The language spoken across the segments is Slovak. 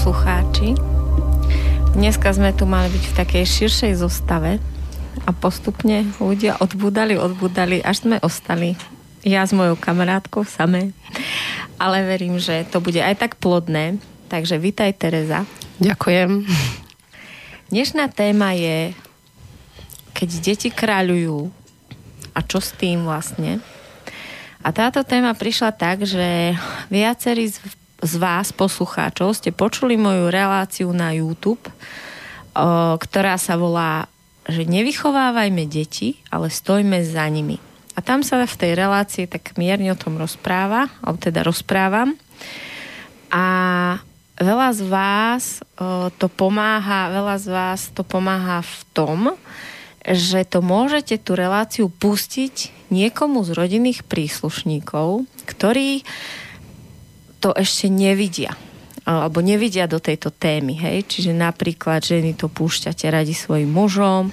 Poslucháči. Dneska sme tu mali byť v takej širšej zostave a postupne ľudia odbudali, odbudali, až sme ostali ja s mojou kamarátkou samé. Ale verím, že to bude aj tak plodné. Takže vítaj, Tereza. Ďakujem. Dnešná téma je, keď deti kráľujú a čo s tým vlastne. A táto téma prišla tak, že viacerí z z vás, poslucháčov, ste počuli moju reláciu na YouTube, ktorá sa volá, že nevychovávajme deti, ale stojme za nimi. A tam sa v tej relácii tak mierne o tom rozpráva, alebo teda rozprávam. A veľa z vás to pomáha, veľa z vás to pomáha v tom, že to môžete tú reláciu pustiť niekomu z rodinných príslušníkov, ktorí to ešte nevidia alebo nevidia do tejto témy, hej? Čiže napríklad ženy to púšťate radi svojim mužom,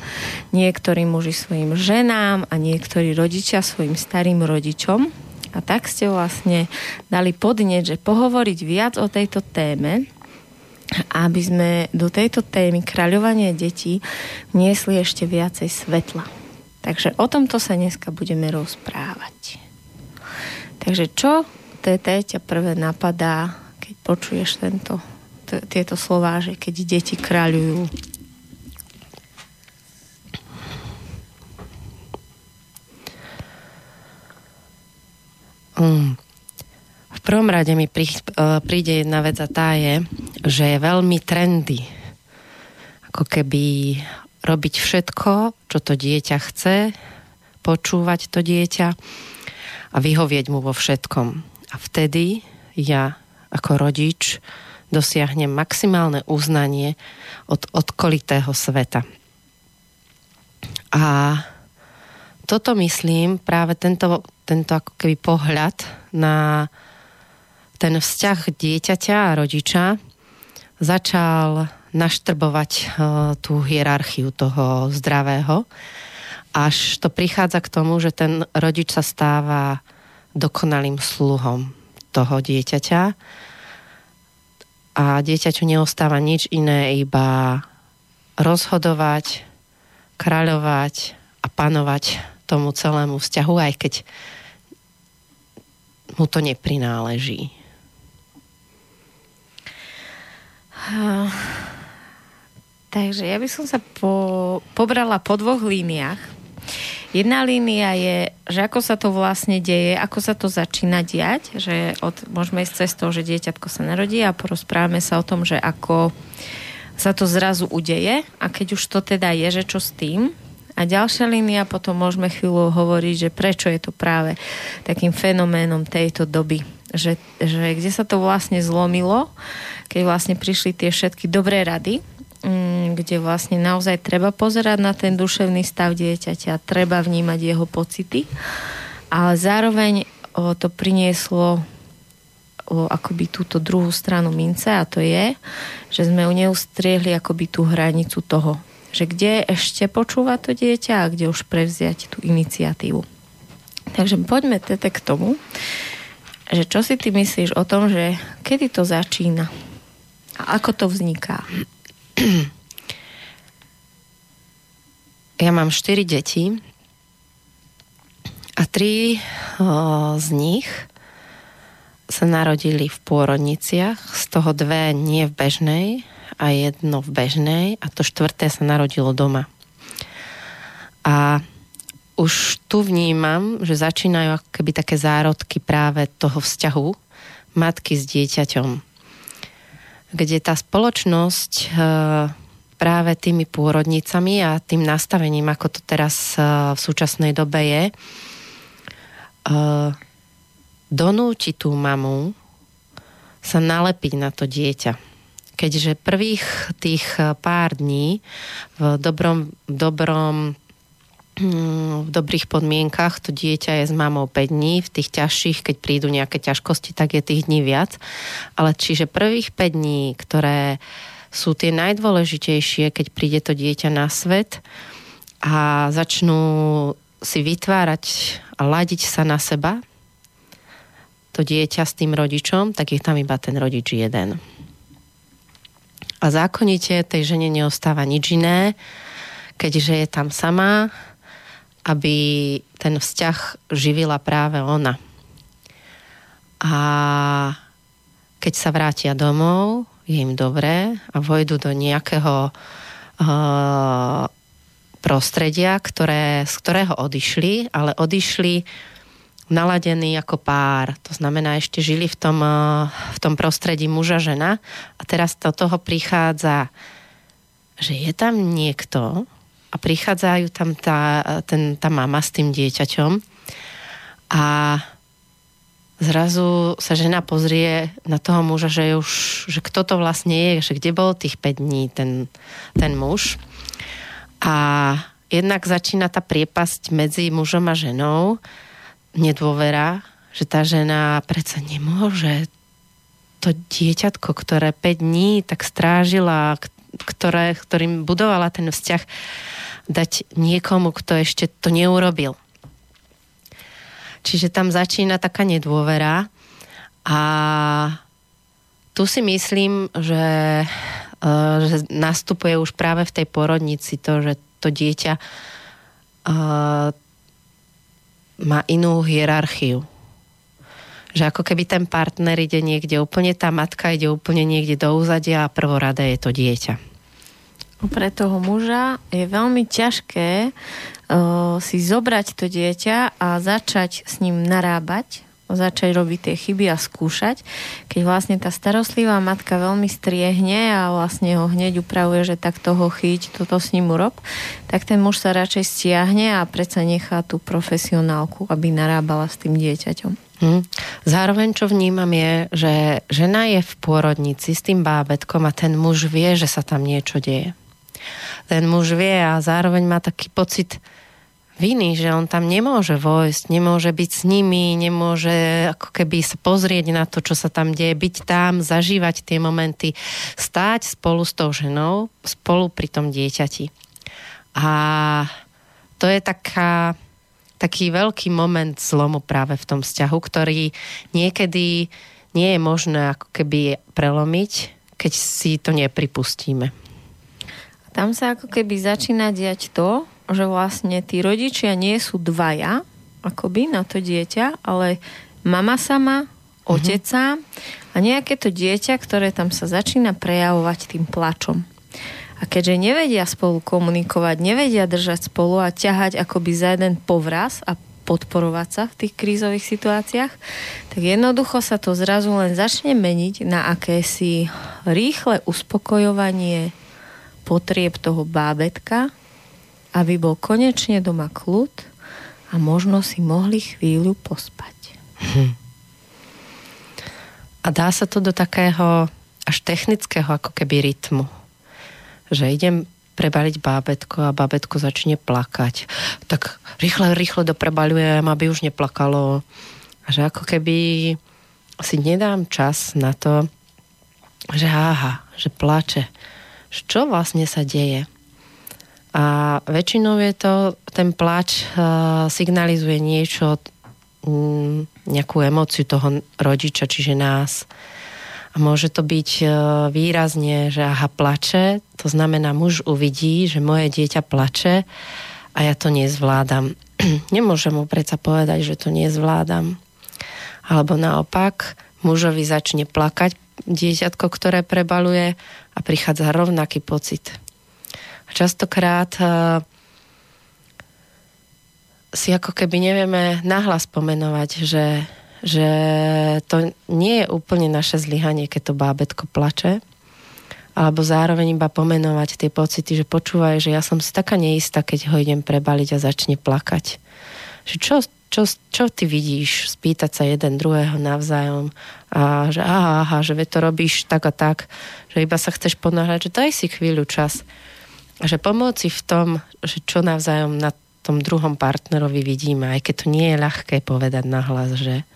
niektorí muži svojim ženám a niektorí rodičia svojim starým rodičom. A tak ste vlastne dali podnieť, že pohovoriť viac o tejto téme, aby sme do tejto témy kráľovanie detí vniesli ešte viacej svetla. Takže o tomto sa dneska budeme rozprávať. Takže čo TT ťa prvé napadá, keď počuješ tento, t- tieto slová, že keď deti kráľujú? Mm. V prvom rade mi prí, e, príde jedna vec a tá je, že je veľmi trendy. Ako keby robiť všetko, čo to dieťa chce, počúvať to dieťa a vyhovieť mu vo všetkom. A vtedy ja ako rodič dosiahnem maximálne uznanie od odkolitého sveta. A toto myslím, práve tento, tento ako keby pohľad na ten vzťah dieťaťa a rodiča začal naštrbovať uh, tú hierarchiu toho zdravého, až to prichádza k tomu, že ten rodič sa stáva dokonalým sluhom toho dieťaťa a dieťaťu neostáva nič iné, iba rozhodovať, kráľovať a panovať tomu celému vzťahu, aj keď mu to neprináleží. Takže ja by som sa po, pobrala po dvoch líniách. Jedna línia je, že ako sa to vlastne deje, ako sa to začína diať, že od, môžeme ísť cez to, že dieťatko sa narodí a porozprávame sa o tom, že ako sa to zrazu udeje a keď už to teda je, že čo s tým. A ďalšia línia potom môžeme chvíľu hovoriť, že prečo je to práve takým fenoménom tejto doby. Že, že kde sa to vlastne zlomilo, keď vlastne prišli tie všetky dobré rady, kde vlastne naozaj treba pozerať na ten duševný stav dieťaťa, treba vnímať jeho pocity, ale zároveň to prinieslo akoby túto druhú stranu mince a to je, že sme u neustriehli akoby tú hranicu toho, že kde ešte počúva to dieťa a kde už prevziať tú iniciatívu. Takže poďme tete k tomu, že čo si ty myslíš o tom, že kedy to začína a ako to vzniká? ja mám štyri deti a tri z nich sa narodili v pôrodniciach, z toho dve nie v bežnej a jedno v bežnej a to štvrté sa narodilo doma. A už tu vnímam, že začínajú keby také zárodky práve toho vzťahu matky s dieťaťom kde tá spoločnosť e, práve tými pôrodnicami a tým nastavením, ako to teraz e, v súčasnej dobe je, e, donúti tú mamu sa nalepiť na to dieťa. Keďže prvých tých pár dní v dobrom, dobrom v dobrých podmienkach, to dieťa je s mamou 5 dní, v tých ťažších, keď prídu nejaké ťažkosti, tak je tých dní viac. Ale čiže prvých 5 dní, ktoré sú tie najdôležitejšie, keď príde to dieťa na svet a začnú si vytvárať a ladiť sa na seba, to dieťa s tým rodičom, tak je tam iba ten rodič jeden. A zákonite tej žene neostáva nič iné, keďže je tam sama, aby ten vzťah živila práve ona. A keď sa vrátia domov, je im dobré a vojdu do nejakého uh, prostredia, ktoré, z ktorého odišli, ale odišli naladení ako pár. To znamená, ešte žili v tom, uh, v tom prostredí muža žena a teraz do toho prichádza, že je tam niekto a prichádzajú tam tá, ten, tá mama s tým dieťaťom a zrazu sa žena pozrie na toho muža, že už, že kto to vlastne je, že kde bol tých 5 dní ten, ten muž. A jednak začína tá priepasť medzi mužom a ženou, nedôvera, že tá žena predsa nemôže to dieťatko, ktoré 5 dní tak strážila, ktoré, ktorým budovala ten vzťah, dať niekomu, kto ešte to neurobil. Čiže tam začína taká nedôvera a tu si myslím, že, e, že nastupuje už práve v tej porodnici to, že to dieťa uh, má inú hierarchiu. Že ako keby ten partner ide niekde úplne, tá matka ide úplne niekde do úzadia a prvorada je to dieťa. Pre toho muža je veľmi ťažké si zobrať to dieťa a začať s ním narábať, začať robiť tie chyby a skúšať, keď vlastne tá starostlivá matka veľmi striehne a vlastne ho hneď upravuje, že tak toho chyť, toto s ním urob, tak ten muž sa radšej stiahne a predsa nechá tú profesionálku, aby narábala s tým dieťaťom. Hmm. Zároveň, čo vnímam je, že žena je v pôrodnici s tým bábetkom a ten muž vie, že sa tam niečo deje. Ten muž vie a zároveň má taký pocit, viny, že on tam nemôže vojsť, nemôže byť s nimi, nemôže ako keby sa pozrieť na to, čo sa tam deje, byť tam, zažívať tie momenty, stáť spolu s tou ženou, spolu pri tom dieťati. A to je taká, taký veľký moment zlomu práve v tom vzťahu, ktorý niekedy nie je možné ako keby prelomiť, keď si to nepripustíme. Tam sa ako keby začína diať to, že vlastne tí rodičia nie sú dvaja, akoby na to dieťa, ale mama sama, mhm. otec uh-huh. sám a nejaké to dieťa, ktoré tam sa začína prejavovať tým plačom. A keďže nevedia spolu komunikovať, nevedia držať spolu a ťahať akoby za jeden povraz a podporovať sa v tých krízových situáciách, tak jednoducho sa to zrazu len začne meniť na akési rýchle uspokojovanie potrieb toho bábetka, aby bol konečne doma kľud a možno si mohli chvíľu pospať. Hm. A dá sa to do takého až technického ako keby rytmu. Že idem prebaliť bábetko a bábetko začne plakať. Tak rýchle, rýchle doprebaľujem, aby už neplakalo. A že ako keby si nedám čas na to, že aha, že plače. Čo vlastne sa deje? A väčšinou je to, ten plač uh, signalizuje niečo, um, nejakú emociu toho rodiča, čiže nás. A môže to byť uh, výrazne, že aha, plače, to znamená, muž uvidí, že moje dieťa plače a ja to nezvládam. Nemôžem mu predsa povedať, že to nezvládam. Alebo naopak, mužovi začne plakať dieťatko, ktoré prebaluje a prichádza rovnaký pocit častokrát uh, si ako keby nevieme nahlas pomenovať, že, že to nie je úplne naše zlyhanie, keď to bábetko plače, alebo zároveň iba pomenovať tie pocity, že počúvaj, že ja som si taká neistá, keď ho idem prebaliť a začne plakať. Že čo, čo, čo ty vidíš? Spýtať sa jeden druhého navzájom a že aha, aha, že to robíš tak a tak, že iba sa chceš ponáhľať, že daj si chvíľu čas že pomôcť v tom, že čo navzájom na tom druhom partnerovi vidíme, aj keď to nie je ľahké povedať nahlas, že,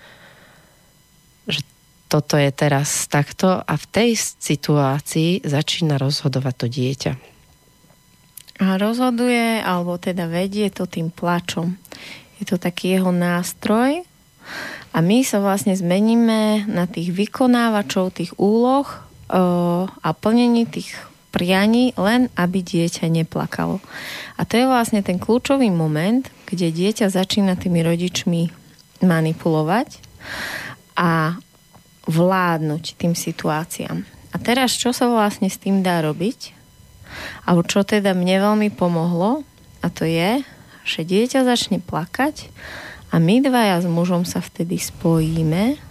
že toto je teraz takto a v tej situácii začína rozhodovať to dieťa. A rozhoduje, alebo teda vedie to tým plačom. Je to taký jeho nástroj a my sa vlastne zmeníme na tých vykonávačov tých úloh a plnení tých prianí, len aby dieťa neplakalo. A to je vlastne ten kľúčový moment, kde dieťa začína tými rodičmi manipulovať a vládnuť tým situáciám. A teraz, čo sa vlastne s tým dá robiť? Alebo čo teda mne veľmi pomohlo, a to je, že dieťa začne plakať a my dvaja s mužom sa vtedy spojíme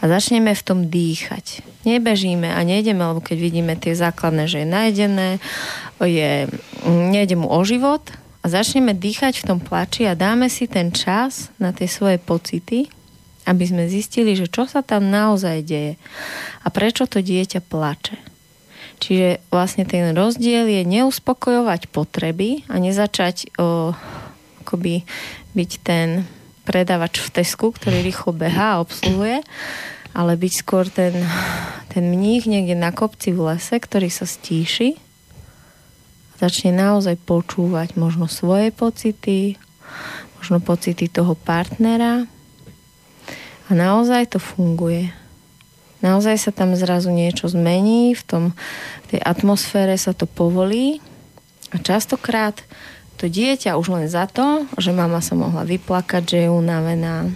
a začneme v tom dýchať. Nebežíme a nejdeme, lebo keď vidíme tie základné, že je najedené, je, nejde mu o život a začneme dýchať v tom plači a dáme si ten čas na tie svoje pocity, aby sme zistili, že čo sa tam naozaj deje a prečo to dieťa plače. Čiže vlastne ten rozdiel je neuspokojovať potreby a nezačať o, akoby byť ten predávač v Tesku, ktorý rýchlo behá a obsluhuje, ale byť skôr ten, ten mních niekde na kopci v lese, ktorý sa stíši a začne naozaj počúvať možno svoje pocity, možno pocity toho partnera a naozaj to funguje. Naozaj sa tam zrazu niečo zmení, v, tom, v tej atmosfére sa to povolí a častokrát to dieťa už len za to, že mama sa mohla vyplakať, že je unavená.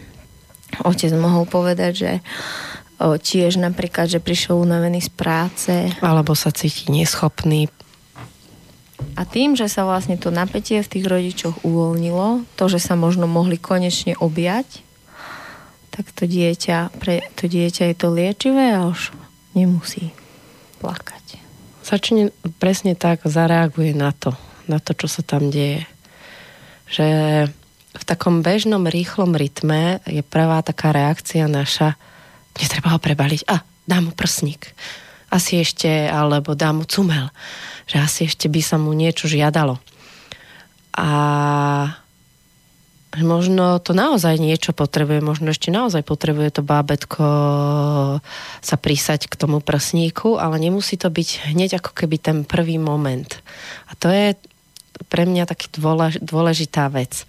Otec mohol povedať, že o, tiež napríklad, že prišiel unavený z práce. Alebo sa cíti neschopný. A tým, že sa vlastne to napätie v tých rodičoch uvoľnilo, to, že sa možno mohli konečne objať, tak to dieťa, pre to dieťa je to liečivé a už nemusí plakať. Začne presne tak, zareaguje na to na to, čo sa tam deje. Že v takom bežnom, rýchlom rytme je prvá taká reakcia naša, netreba ho prebaliť, a dám mu prsník. Asi ešte, alebo dám mu cumel. Že asi ešte by sa mu niečo žiadalo. A možno to naozaj niečo potrebuje, možno ešte naozaj potrebuje to bábetko sa prísať k tomu prsníku, ale nemusí to byť hneď ako keby ten prvý moment. A to je pre mňa taký dôležitá vec.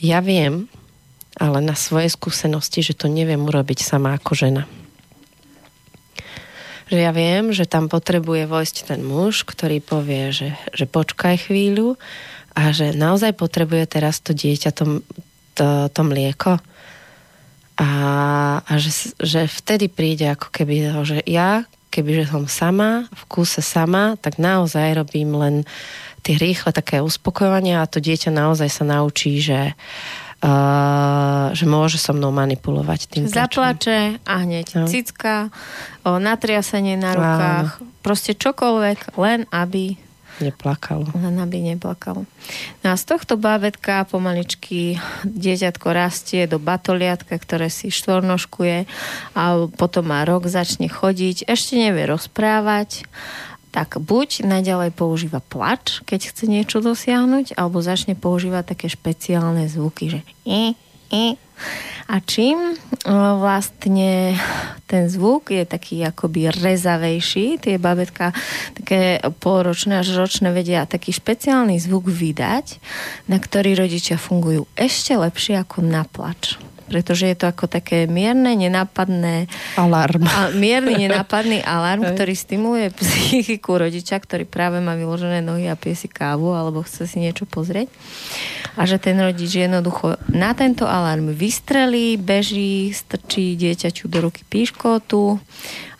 Ja viem, ale na svoje skúsenosti, že to neviem urobiť sama ako žena. Že ja viem, že tam potrebuje vojsť ten muž, ktorý povie, že, že počkaj chvíľu a že naozaj potrebuje teraz to dieťa, to, to, to mlieko. A, a že, že vtedy príde ako keby, že ja, kebyže som sama, v kúse sama, tak naozaj robím len tie rýchle také uspokojovanie a to dieťa naozaj sa naučí, že Uh, že môže so mnou manipulovať tým Zaplače a hneď no. cicka, o, natriasenie na rukách, Áno. proste čokoľvek, len aby Neplakalo. Len aby neplakalo. No a z tohto bábetka pomaličky dieťatko rastie do batoliatka, ktoré si štvornožkuje a potom má rok, začne chodiť, ešte nevie rozprávať tak buď naďalej používa plač, keď chce niečo dosiahnuť, alebo začne používať také špeciálne zvuky, že i, i. A čím vlastne ten zvuk je taký akoby rezavejší, tie babetka také polročné až ročné vedia taký špeciálny zvuk vydať, na ktorý rodičia fungujú ešte lepšie ako na plač pretože je to ako také mierne, nenápadné... Alarm. A, mierny, nenápadný alarm, ktorý stimuluje psychiku rodiča, ktorý práve má vyložené nohy a pije si kávu alebo chce si niečo pozrieť. A že ten rodič jednoducho na tento alarm vystrelí, beží, strčí dieťaťu do ruky píškotu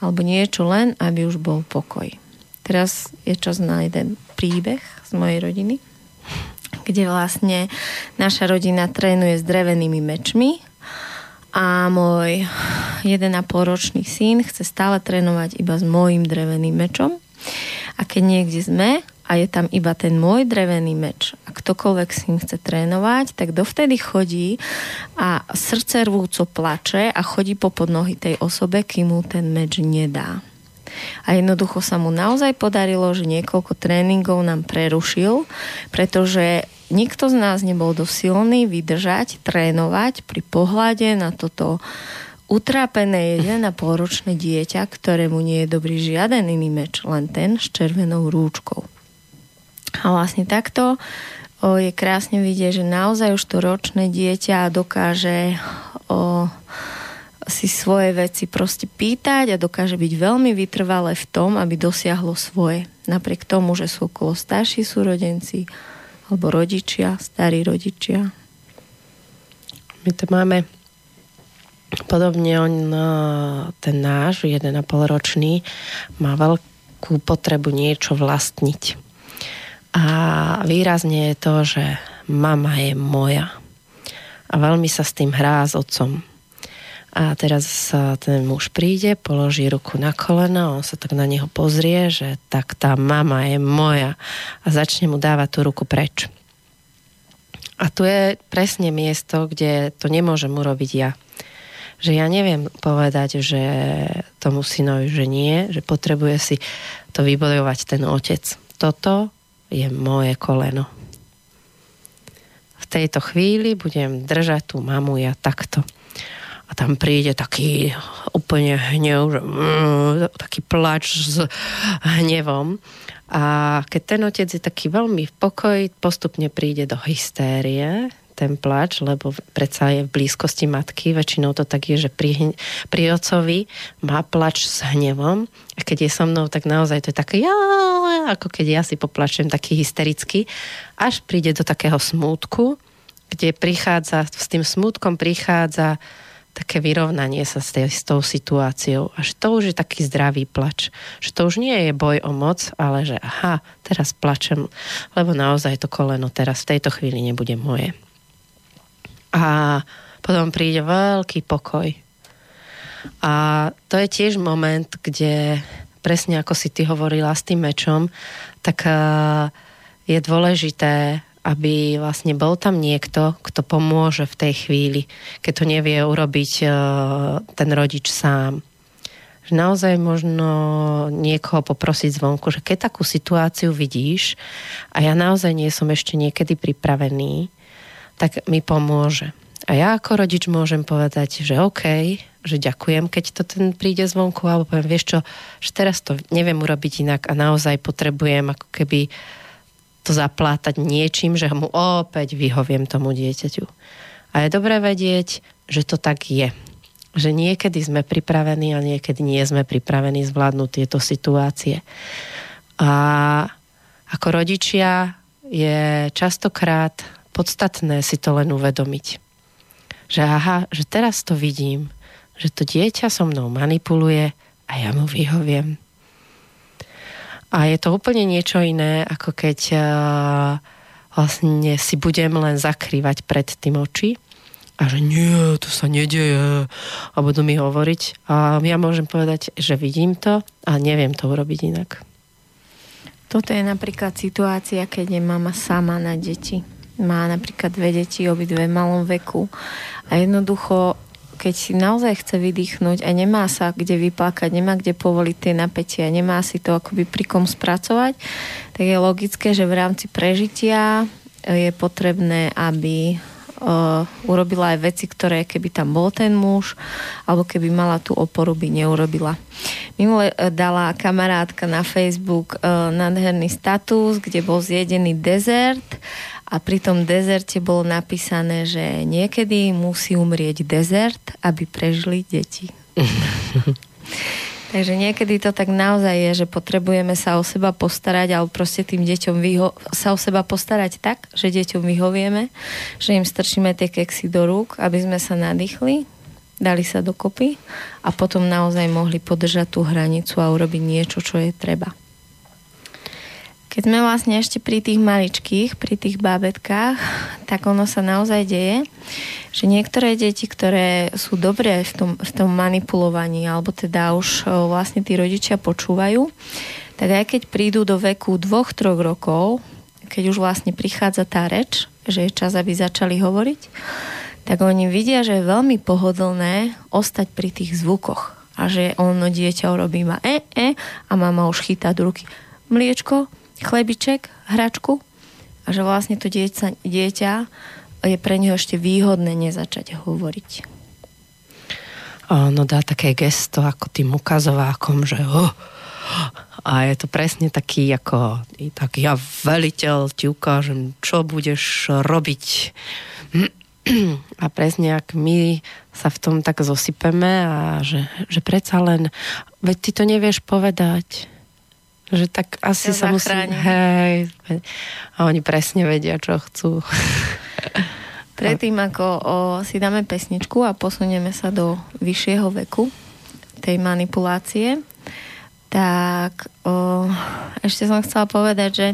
alebo niečo len, aby už bol pokoj. Teraz je čas na jeden príbeh z mojej rodiny kde vlastne naša rodina trénuje s drevenými mečmi a môj 1,5 ročný syn chce stále trénovať iba s môjim dreveným mečom. A keď niekde sme a je tam iba ten môj drevený meč a ktokoľvek syn chce trénovať, tak dovtedy chodí a srdce rvúco plače a chodí po podnohy tej osobe, kým mu ten meč nedá. A jednoducho sa mu naozaj podarilo, že niekoľko tréningov nám prerušil, pretože nikto z nás nebol dosilný vydržať, trénovať pri pohľade na toto utrápené jeden a polročné dieťa, ktorému nie je dobrý žiaden iný meč, len ten s červenou rúčkou. A vlastne takto o, je krásne vidieť, že naozaj už to ročné dieťa dokáže o, si svoje veci proste pýtať a dokáže byť veľmi vytrvalé v tom, aby dosiahlo svoje. Napriek tomu, že sú okolo starší súrodenci alebo rodičia, starí rodičia. My to máme podobne on, no, ten náš, 1,5 ročný, má veľkú potrebu niečo vlastniť. A výrazne je to, že mama je moja. A veľmi sa s tým hrá s otcom. A teraz sa ten muž príde, položí ruku na koleno, on sa tak na neho pozrie, že tak tá mama je moja a začne mu dávať tú ruku preč. A tu je presne miesto, kde to nemôžem urobiť ja. Že ja neviem povedať, že tomu synovi, že nie, že potrebuje si to vybojovať ten otec. Toto je moje koleno. V tejto chvíli budem držať tú mamu ja takto a tam príde taký úplne hnev, že, mm, taký plač s hnevom. A keď ten otec je taký veľmi v pokoji, postupne príde do hystérie, ten plač, lebo predsa je v blízkosti matky. Väčšinou to tak je, že pri, pri ocovi má plač s hnevom a keď je so mnou, tak naozaj to je také ja, ako keď ja si poplačujem taký hysterický, až príde do takého smútku, kde prichádza, s tým smútkom prichádza také vyrovnanie sa s, tej, s tou situáciou. A že to už je taký zdravý plač. Že to už nie je boj o moc, ale že aha, teraz plačem, lebo naozaj to koleno teraz v tejto chvíli nebude moje. A potom príde veľký pokoj. A to je tiež moment, kde presne ako si ty hovorila s tým mečom, tak je dôležité aby vlastne bol tam niekto, kto pomôže v tej chvíli, keď to nevie urobiť e, ten rodič sám. Že naozaj možno niekoho poprosiť zvonku, že keď takú situáciu vidíš a ja naozaj nie som ešte niekedy pripravený, tak mi pomôže. A ja ako rodič môžem povedať, že OK, že ďakujem, keď to ten príde zvonku, alebo poviem, vieš čo, že teraz to neviem urobiť inak a naozaj potrebujem ako keby uh, to zaplátať niečím, že mu opäť vyhoviem tomu dieťaťu. A je dobré vedieť, že to tak je. Že niekedy sme pripravení a niekedy nie sme pripravení zvládnuť tieto situácie. A ako rodičia je častokrát podstatné si to len uvedomiť. Že aha, že teraz to vidím, že to dieťa so mnou manipuluje a ja mu vyhoviem. A je to úplne niečo iné, ako keď uh, vlastne si budem len zakrývať pred tým oči a že nie, to sa nedieje a budú mi hovoriť a ja môžem povedať, že vidím to a neviem to urobiť inak. Toto je napríklad situácia, keď je mama sama na deti. Má napríklad dve deti, obidve v malom veku a jednoducho keď si naozaj chce vydýchnuť a nemá sa kde vyplakať, nemá kde povoliť tie napätia, nemá si to akoby pri kom spracovať, tak je logické, že v rámci prežitia je potrebné, aby uh, urobila aj veci, ktoré keby tam bol ten muž, alebo keby mala tú oporu, by neurobila. Minule uh, dala kamarátka na Facebook uh, nádherný status, kde bol zjedený dezert a pri tom dezerte bolo napísané, že niekedy musí umrieť dezert, aby prežili deti. Takže niekedy to tak naozaj je, že potrebujeme sa o seba postarať, ale proste tým deťom vyho- sa o seba postarať tak, že deťom vyhovieme, že im strčíme tie keksy do rúk, aby sme sa nadýchli, dali sa dokopy a potom naozaj mohli podržať tú hranicu a urobiť niečo, čo je treba. Keď sme vlastne ešte pri tých maličkých, pri tých bábetkách, tak ono sa naozaj deje, že niektoré deti, ktoré sú dobré v tom, v tom manipulovaní, alebo teda už vlastne tí rodičia počúvajú, tak aj keď prídu do veku dvoch, troch rokov, keď už vlastne prichádza tá reč, že je čas, aby začali hovoriť, tak oni vidia, že je veľmi pohodlné ostať pri tých zvukoch a že ono dieťa urobí ma e, e a mama už chytá do ruky mliečko, chlebiček, hračku a že vlastne to dieťa, dieťa je pre neho ešte výhodné nezačať hovoriť. No dá také gesto ako tým ukazovákom, že oh, a je to presne taký ako tak ja veliteľ ti ukážem, čo budeš robiť. A presne ak my sa v tom tak zosypeme a že, že predsa len, veď ty to nevieš povedať, že tak asi sa musí... Hej, a oni presne vedia, čo chcú. Predtým, ako o, si dáme pesničku a posunieme sa do vyššieho veku tej manipulácie, tak o, ešte som chcela povedať, že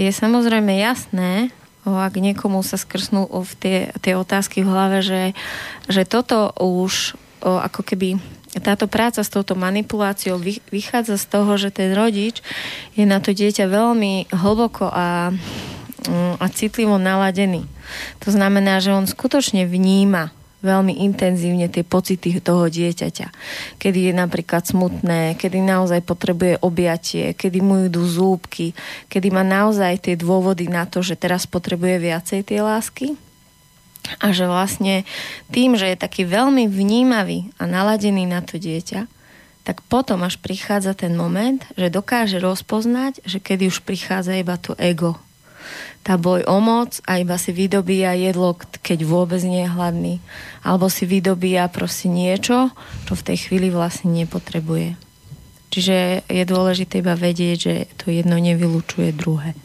je samozrejme jasné, o, ak niekomu sa skrsnú o, v tie, tie otázky v hlave, že, že toto už o, ako keby táto práca s touto manipuláciou vychádza z toho, že ten rodič je na to dieťa veľmi hlboko a, mm, a citlivo naladený. To znamená, že on skutočne vníma veľmi intenzívne tie pocity toho dieťaťa. Kedy je napríklad smutné, kedy naozaj potrebuje objatie, kedy mu idú zúbky, kedy má naozaj tie dôvody na to, že teraz potrebuje viacej tie lásky. A že vlastne tým, že je taký veľmi vnímavý a naladený na to dieťa, tak potom až prichádza ten moment, že dokáže rozpoznať, že kedy už prichádza iba to ego tá boj o moc a iba si vydobíja jedlo, keď vôbec nie je hladný. Alebo si vydobíja proste niečo, čo v tej chvíli vlastne nepotrebuje. Čiže je dôležité iba vedieť, že to jedno nevylučuje druhé.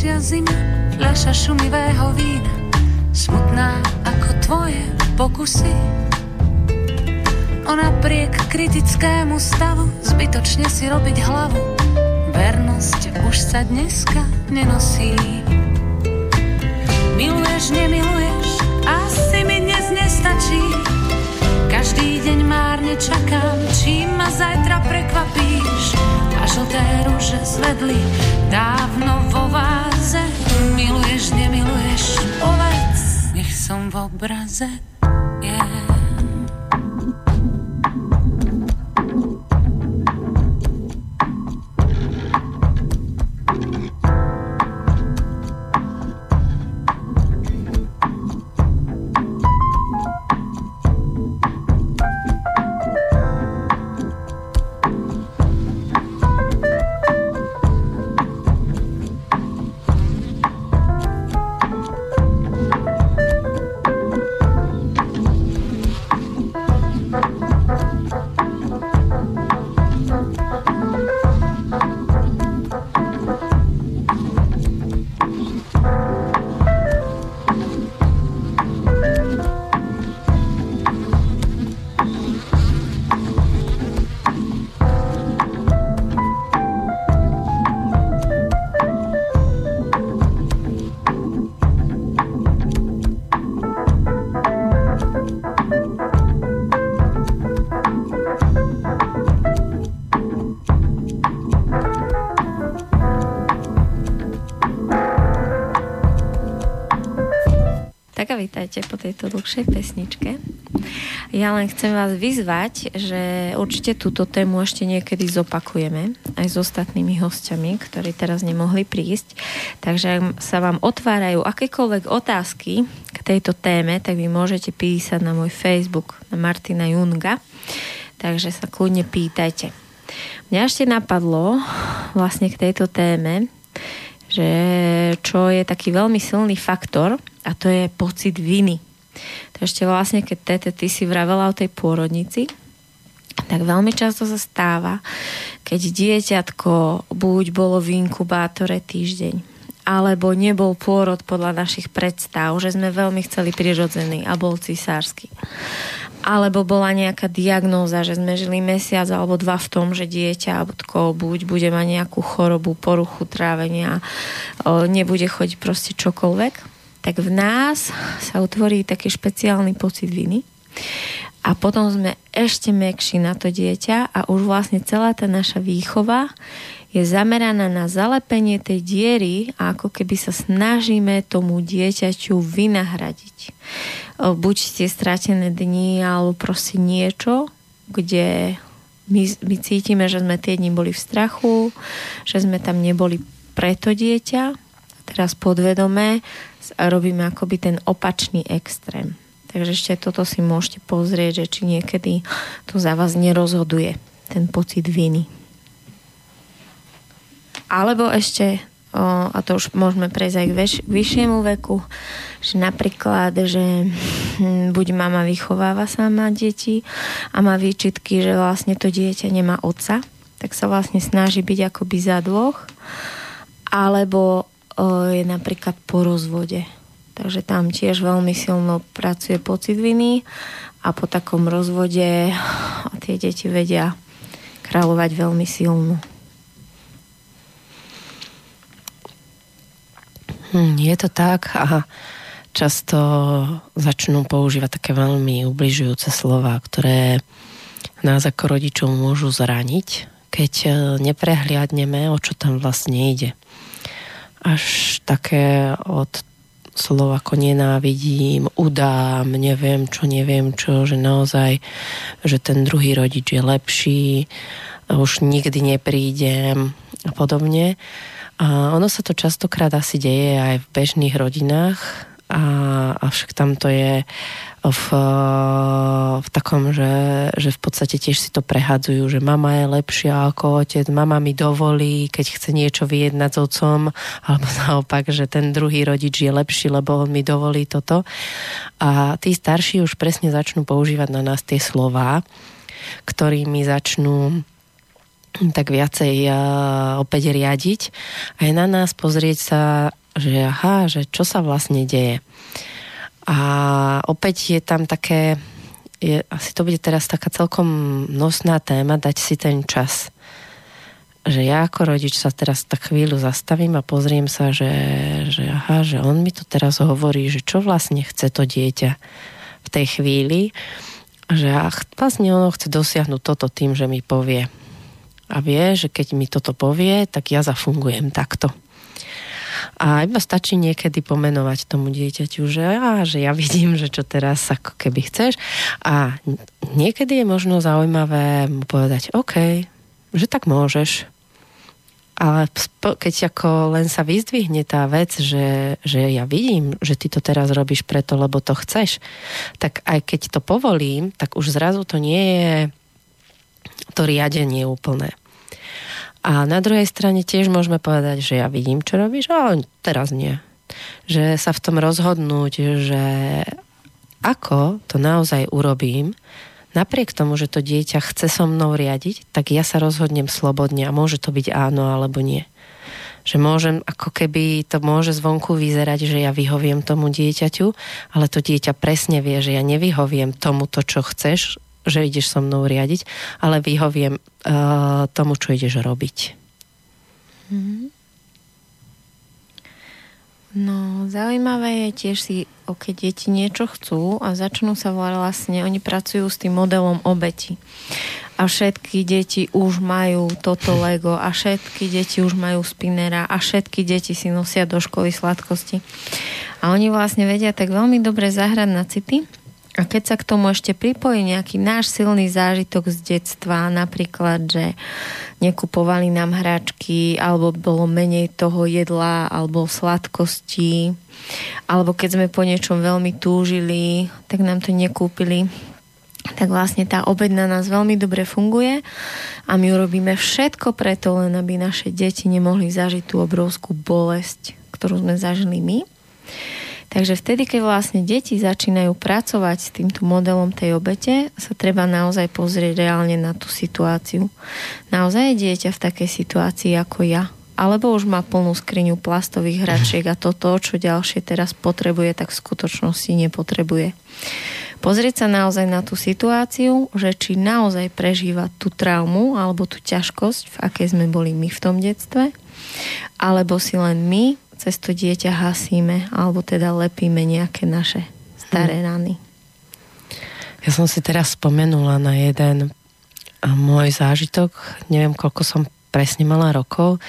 Ďalšia zima, fľaša šumivého vína, smutná ako tvoje pokusy. O napriek kritickému stavu zbytočne si robiť hlavu, vernosť už sa dneska nenosí. Miluješ, nemiluješ, asi mi dnes nestačí. Každý deň márne čakám, čím ma zajtra prekvapíš. Žlté rúže zvedli dávno vo váze. Miluješ, nemiluješ, povedz, nech som v obraze. Vítajte po tejto dlhšej pesničke. Ja len chcem vás vyzvať, že určite túto tému ešte niekedy zopakujeme aj s ostatnými hostiami, ktorí teraz nemohli prísť. Takže ak sa vám otvárajú akékoľvek otázky k tejto téme, tak vy môžete písať na môj Facebook, na Martina Junga. Takže sa kľudne pýtajte. Mňa ešte napadlo vlastne k tejto téme, že čo je taký veľmi silný faktor, a to je pocit viny. To ešte vlastne, keď Tete, ty si vravela o tej pôrodnici, tak veľmi často sa stáva, keď dieťatko buď bolo v inkubátore týždeň, alebo nebol pôrod podľa našich predstav, že sme veľmi chceli prirodzený a bol cisársky. Alebo bola nejaká diagnóza, že sme žili mesiac alebo dva v tom, že dieťa buď bude mať nejakú chorobu, poruchu trávenia, nebude chodiť proste čokoľvek tak v nás sa utvorí taký špeciálny pocit viny a potom sme ešte mekší na to dieťa a už vlastne celá tá naša výchova je zameraná na zalepenie tej diery a ako keby sa snažíme tomu dieťaťu vynahradiť. Buď tie stratené dni, alebo proste niečo, kde my, my cítime, že sme tie dni boli v strachu, že sme tam neboli pre to dieťa. Teraz podvedome a robíme akoby ten opačný extrém. Takže ešte toto si môžete pozrieť, že či niekedy to za vás nerozhoduje, ten pocit viny. Alebo ešte, o, a to už môžeme prejsť aj k väš, vyššiemu veku, že napríklad, že hm, buď mama vychováva sama deti a má výčitky, že vlastne to dieťa nemá otca, tak sa vlastne snaží byť akoby za dvoch, alebo je napríklad po rozvode. Takže tam tiež veľmi silno pracuje pocit viny a po takom rozvode tie deti vedia kráľovať veľmi silno. Hm, je to tak a často začnú používať také veľmi ubližujúce slova, ktoré nás ako rodičov môžu zraniť, keď e, neprehliadneme, o čo tam vlastne ide. Až také od slov ako nenávidím, udám, neviem čo, neviem čo, že naozaj, že ten druhý rodič je lepší, už nikdy neprídem a podobne. A ono sa to častokrát asi deje aj v bežných rodinách, a, avšak tam to je v, v takom, že, že v podstate tiež si to prehadzujú, že mama je lepšia ako otec, mama mi dovolí, keď chce niečo vyjednať s otcom, alebo naopak, že ten druhý rodič je lepší, lebo on mi dovolí toto. A tí starší už presne začnú používať na nás tie slova, ktorými začnú tak viacej uh, opäť riadiť aj na nás pozrieť sa že aha, že čo sa vlastne deje. A opäť je tam také, je, asi to bude teraz taká celkom nosná téma, dať si ten čas. Že ja ako rodič sa teraz tak chvíľu zastavím a pozriem sa, že, že aha, že on mi to teraz hovorí, že čo vlastne chce to dieťa v tej chvíli, že ach, vlastne ono chce dosiahnuť toto tým, že mi povie. A vie, že keď mi toto povie, tak ja zafungujem takto. A iba stačí niekedy pomenovať tomu dieťaťu, že, á, že ja vidím, že čo teraz ako keby chceš. A niekedy je možno zaujímavé mu povedať, OK, že tak môžeš. Ale keď ako len sa vyzdvihne tá vec, že, že ja vidím, že ty to teraz robíš preto, lebo to chceš, tak aj keď to povolím, tak už zrazu to nie je to riadenie úplné. A na druhej strane tiež môžeme povedať, že ja vidím, čo robíš, ale teraz nie. Že sa v tom rozhodnúť, že ako to naozaj urobím, napriek tomu, že to dieťa chce so mnou riadiť, tak ja sa rozhodnem slobodne a môže to byť áno alebo nie. Že môžem, ako keby to môže zvonku vyzerať, že ja vyhoviem tomu dieťaťu, ale to dieťa presne vie, že ja nevyhoviem tomu to, čo chceš, že ideš so mnou riadiť, ale vyhoviem uh, tomu, čo ideš robiť. Mm-hmm. No, zaujímavé je tiež si, keď deti niečo chcú a začnú sa vlastne, oni pracujú s tým modelom obeti. A všetky deti už majú toto Lego a všetky deti už majú spinera a všetky deti si nosia do školy sladkosti. A oni vlastne vedia tak veľmi dobre zahrať na city, a keď sa k tomu ešte pripojí nejaký náš silný zážitok z detstva, napríklad, že nekupovali nám hračky, alebo bolo menej toho jedla, alebo sladkosti, alebo keď sme po niečom veľmi túžili, tak nám to nekúpili, tak vlastne tá obed na nás veľmi dobre funguje a my urobíme všetko preto, len aby naše deti nemohli zažiť tú obrovskú bolesť, ktorú sme zažili my. Takže vtedy, keď vlastne deti začínajú pracovať s týmto modelom tej obete, sa treba naozaj pozrieť reálne na tú situáciu. Naozaj je dieťa v takej situácii ako ja, alebo už má plnú skriňu plastových hračiek a toto, čo ďalšie teraz potrebuje, tak v skutočnosti nepotrebuje. Pozrieť sa naozaj na tú situáciu, že či naozaj prežíva tú traumu alebo tú ťažkosť, v akej sme boli my v tom detstve, alebo si len my cez to dieťa hasíme alebo teda lepíme nejaké naše staré hm. rany. Ja som si teraz spomenula na jeden môj zážitok, neviem koľko som presne mala rokov,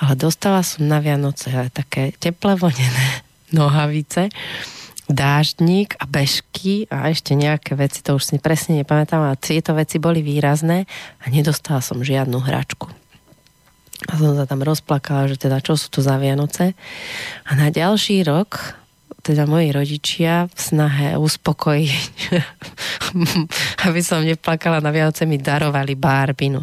ale dostala som na Vianoce také teple vonené nohavice, dáždnik a bežky a ešte nejaké veci, to už si presne nepamätám, ale tieto veci boli výrazné a nedostala som žiadnu hračku. A som sa tam rozplakala, že teda čo sú to za Vianoce. A na ďalší rok teda moji rodičia v snahe uspokojiť, aby som neplakala na Vianoce, mi darovali barbinu.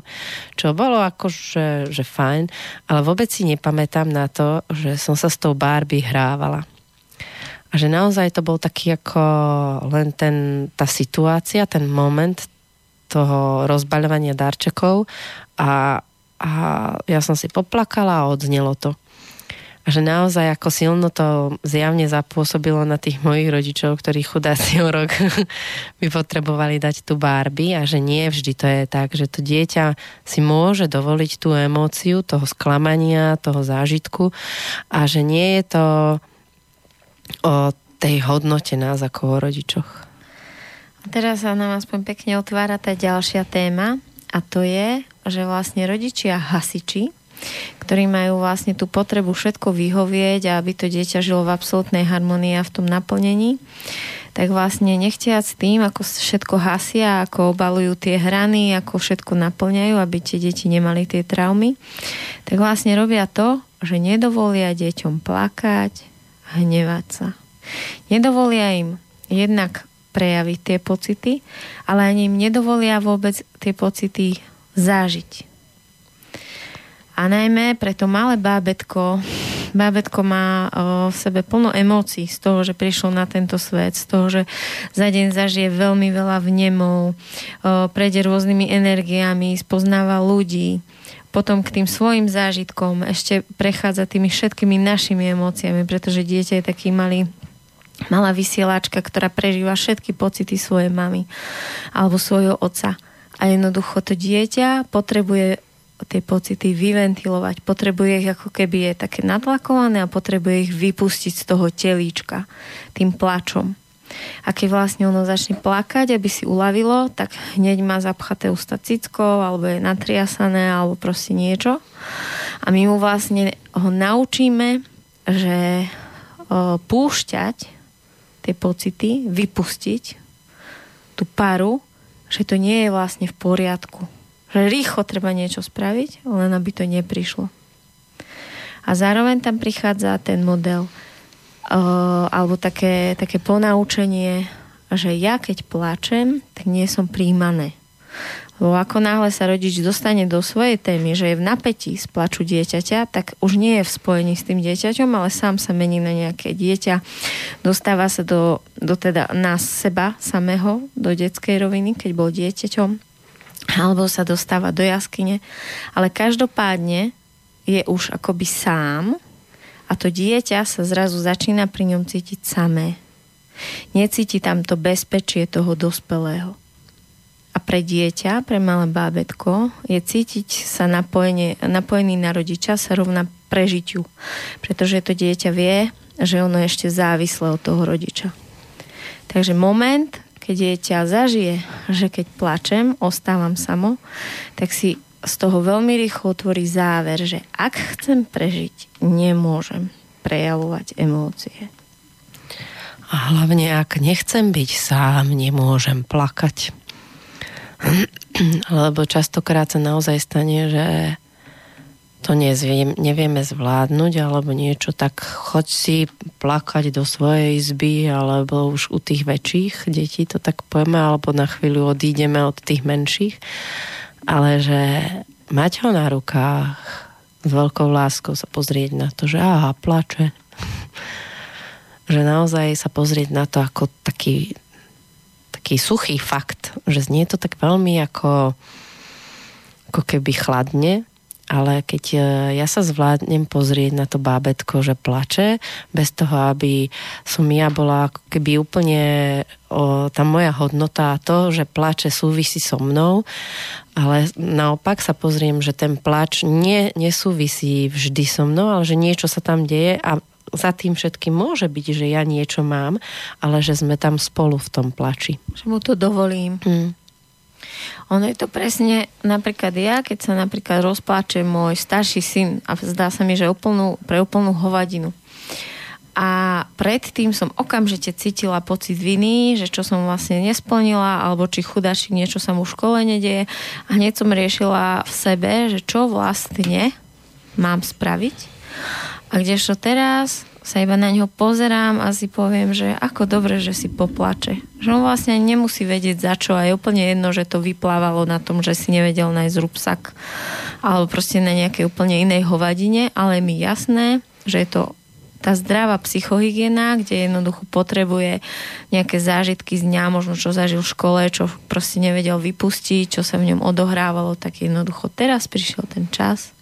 Čo bolo akože že fajn, ale vôbec si nepamätám na to, že som sa s tou Barbie hrávala. A že naozaj to bol taký ako len ten, tá situácia, ten moment toho rozbaľovania darčekov a a ja som si poplakala a odznelo to. A že naozaj ako silno to zjavne zapôsobilo na tých mojich rodičov, ktorí chudáci o rok by potrebovali dať tú Barbie a že nie vždy to je tak, že to dieťa si môže dovoliť tú emóciu toho sklamania, toho zážitku a že nie je to o tej hodnote nás ako o rodičoch. Teraz sa nám aspoň pekne otvára tá ďalšia téma a to je, že vlastne rodičia hasiči ktorí majú vlastne tú potrebu všetko vyhovieť a aby to dieťa žilo v absolútnej harmonii a v tom naplnení, tak vlastne nechtiac tým, ako všetko hasia, ako obalujú tie hrany, ako všetko naplňajú, aby tie deti nemali tie traumy, tak vlastne robia to, že nedovolia deťom plakať, hnevať sa. Nedovolia im jednak prejaviť tie pocity, ale ani im nedovolia vôbec tie pocity zážiť. A najmä pre to malé bábetko, bábetko má v sebe plno emócií z toho, že prišlo na tento svet, z toho, že za deň zažije veľmi veľa vnemov, prejde rôznymi energiami, spoznáva ľudí, potom k tým svojim zážitkom ešte prechádza tými všetkými našimi emóciami, pretože dieťa je taký malý malá vysielačka, ktorá prežíva všetky pocity svojej mamy alebo svojho otca. A jednoducho to dieťa potrebuje tie pocity vyventilovať. Potrebuje ich ako keby je také natlakované a potrebuje ich vypustiť z toho telíčka tým plačom. A keď vlastne ono začne plakať, aby si uľavilo, tak hneď má zapchaté ústa cickou, alebo je natriasané, alebo proste niečo. A my mu vlastne ho naučíme, že púšťať tie pocity, vypustiť tú paru, že to nie je vlastne v poriadku že rýchlo treba niečo spraviť, len aby to neprišlo. A zároveň tam prichádza ten model uh, alebo také, také ponaučenie, že ja keď plačem, tak nie som príjmané. Lebo ako náhle sa rodič dostane do svojej témy, že je v napätí z plaču dieťaťa, tak už nie je v spojení s tým dieťaťom, ale sám sa mení na nejaké dieťa. Dostáva sa do, do teda nás seba samého, do detskej roviny, keď bol dieťaťom alebo sa dostáva do jaskyne, ale každopádne je už akoby sám a to dieťa sa zrazu začína pri ňom cítiť samé. Necíti tam to bezpečie toho dospelého. A pre dieťa, pre malé bábetko, je cítiť sa napojenie, napojený na rodiča sa rovná prežitiu. Pretože to dieťa vie, že ono je ešte závislé od toho rodiča. Takže moment, keď dieťa zažije, že keď plačem, ostávam samo, tak si z toho veľmi rýchlo otvorí záver, že ak chcem prežiť, nemôžem prejavovať emócie. A hlavne, ak nechcem byť sám, nemôžem plakať. Lebo častokrát sa naozaj stane, že to nezviem, nevieme zvládnuť alebo niečo, tak choď si plakať do svojej izby alebo už u tých väčších detí to tak povieme alebo na chvíľu odídeme od tých menších. Ale že mať ho na rukách s veľkou láskou sa pozrieť na to, že aha, plače. že naozaj sa pozrieť na to ako taký, taký suchý fakt, že znie to tak veľmi ako, ako keby chladne, ale keď e, ja sa zvládnem pozrieť na to bábetko, že plače, bez toho, aby som ja bola ako keby úplne o, tá moja hodnota a to, že plače súvisí so mnou, ale naopak sa pozriem, že ten plač nie, nesúvisí vždy so mnou, ale že niečo sa tam deje a za tým všetkým môže byť, že ja niečo mám, ale že sme tam spolu v tom plači. Že mu to dovolím. Hmm. Ono je to presne, napríklad ja, keď sa napríklad rozpláče môj starší syn a zdá sa mi, že úplnú, pre úplnú hovadinu. A predtým som okamžite cítila pocit viny, že čo som vlastne nesplnila, alebo či chudačík niečo sa mu v škole nedieje. A hneď som riešila v sebe, že čo vlastne mám spraviť. A kdežto teraz sa iba na ňo pozerám a si poviem, že ako dobre, že si poplače. Že on vlastne nemusí vedieť za čo. A je úplne jedno, že to vyplávalo na tom, že si nevedel nájsť rúbsak alebo proste na nejakej úplne inej hovadine, ale mi jasné, že je to tá zdravá psychohygiena, kde jednoducho potrebuje nejaké zážitky z dňa, možno čo zažil v škole, čo proste nevedel vypustiť, čo sa v ňom odohrávalo, tak jednoducho teraz prišiel ten čas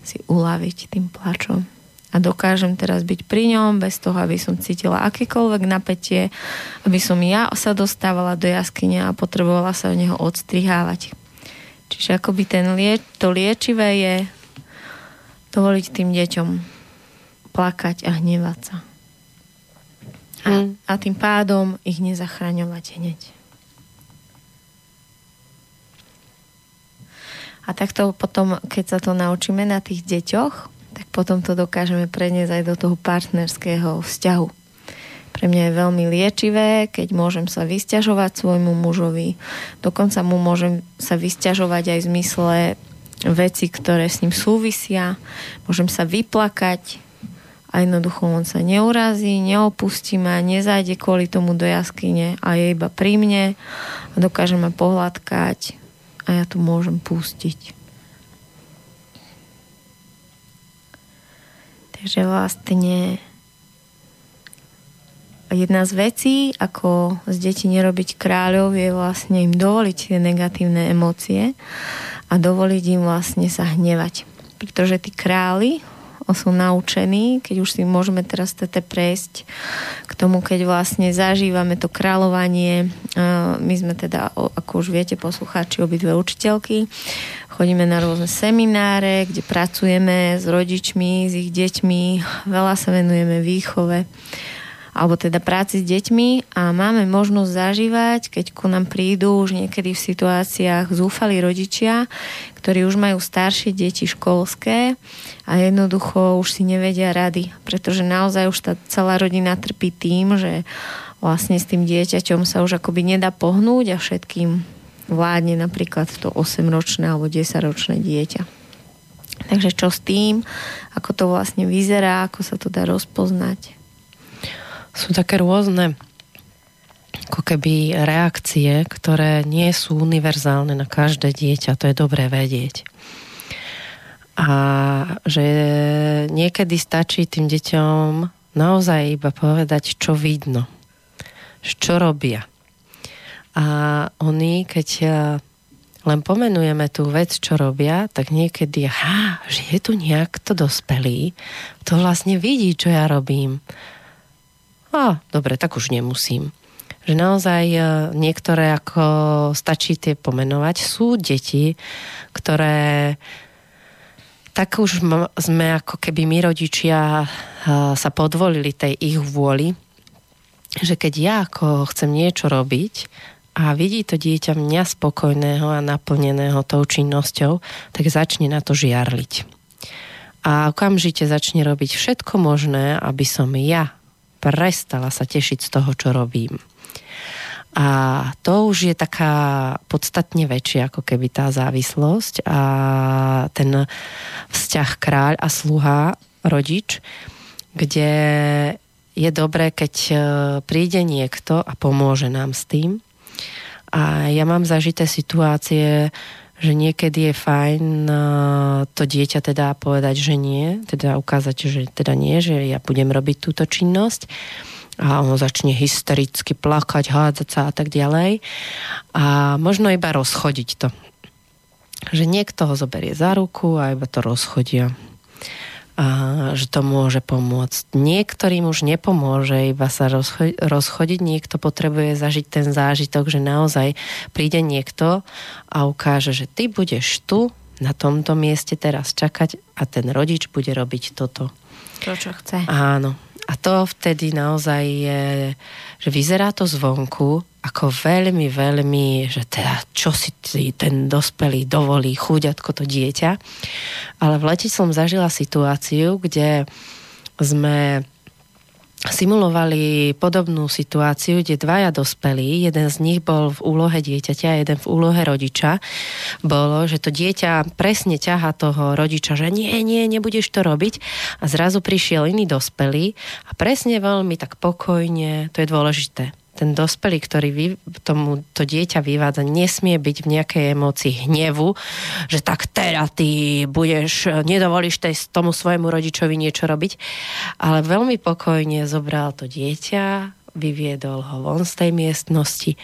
si uľaviť tým plačom a dokážem teraz byť pri ňom bez toho, aby som cítila akékoľvek napätie, aby som ja sa dostávala do jaskyne a potrebovala sa o neho odstrihávať. Čiže akoby ten lie, to liečivé je dovoliť tým deťom plakať a hnevať sa. A, mm. a tým pádom ich nezachraňovať hneď. A takto potom, keď sa to naučíme na tých deťoch, tak potom to dokážeme preniesť aj do toho partnerského vzťahu. Pre mňa je veľmi liečivé, keď môžem sa vysťažovať svojmu mužovi. Dokonca mu môžem sa vysťažovať aj v zmysle veci, ktoré s ním súvisia. Môžem sa vyplakať a jednoducho on sa neurazí, neopustí ma, nezajde kvôli tomu do jaskyne a je iba pri mne a dokáže ma pohľadkať a ja tu môžem pustiť. Takže vlastne jedna z vecí, ako z detí nerobiť kráľov, je vlastne im dovoliť tie negatívne emócie a dovoliť im vlastne sa hnevať. Pretože tí králi sú naučení, keď už si môžeme teraz tete prejsť k tomu, keď vlastne zažívame to kráľovanie. My sme teda, ako už viete, poslucháči, obidve učiteľky. Chodíme na rôzne semináre, kde pracujeme s rodičmi, s ich deťmi. Veľa sa venujeme výchove alebo teda práci s deťmi a máme možnosť zažívať, keď ku nám prídu už niekedy v situáciách zúfali rodičia, ktorí už majú staršie deti školské a jednoducho už si nevedia rady, pretože naozaj už tá celá rodina trpí tým, že vlastne s tým dieťaťom sa už akoby nedá pohnúť a všetkým vládne napríklad to 8-ročné alebo 10-ročné dieťa. Takže čo s tým, ako to vlastne vyzerá, ako sa to dá rozpoznať sú také rôzne ako keby reakcie, ktoré nie sú univerzálne na každé dieťa. To je dobré vedieť. A že niekedy stačí tým deťom naozaj iba povedať, čo vidno. Čo robia. A oni, keď len pomenujeme tú vec, čo robia, tak niekedy, aha, že je tu nejak to dospelý, to vlastne vidí, čo ja robím a dobre, tak už nemusím. Že naozaj e, niektoré, ako stačí tie pomenovať, sú deti, ktoré tak už sme ako keby my rodičia e, sa podvolili tej ich vôli, že keď ja ako chcem niečo robiť a vidí to dieťa mňa spokojného a naplneného tou činnosťou, tak začne na to žiarliť. A okamžite začne robiť všetko možné, aby som ja prestala sa tešiť z toho, čo robím. A to už je taká podstatne väčšia ako keby tá závislosť a ten vzťah kráľ a sluha, rodič, kde je dobré, keď e, príde niekto a pomôže nám s tým. A ja mám zažité situácie, že niekedy je fajn e, to dieťa teda povedať, že nie, teda ukázať, že teda nie, že ja budem robiť túto činnosť a on začne hystericky plakať, hádzať sa a tak ďalej. A možno iba rozchodiť to. Že niekto ho zoberie za ruku a iba to rozchodia a že to môže pomôcť. Niektorým už nepomôže iba sa rozcho- rozchodiť, niekto potrebuje zažiť ten zážitok, že naozaj príde niekto a ukáže, že ty budeš tu na tomto mieste teraz čakať a ten rodič bude robiť toto. To, čo chce. Áno. A to vtedy naozaj je, že vyzerá to zvonku ako veľmi, veľmi, že teda čo si ten dospelý dovolí, chúďatko to dieťa. Ale v lete som zažila situáciu, kde sme simulovali podobnú situáciu, kde dvaja dospelí, jeden z nich bol v úlohe dieťaťa a jeden v úlohe rodiča, bolo, že to dieťa presne ťaha toho rodiča, že nie, nie, nebudeš to robiť. A zrazu prišiel iný dospelý a presne veľmi tak pokojne, to je dôležité, ten dospelý, ktorý vy, tomu to dieťa vyvádza, nesmie byť v nejakej emócii hnevu, že tak teraz ty budeš, nedovolíš tej, tomu svojmu rodičovi niečo robiť, ale veľmi pokojne zobral to dieťa, vyviedol ho von z tej miestnosti.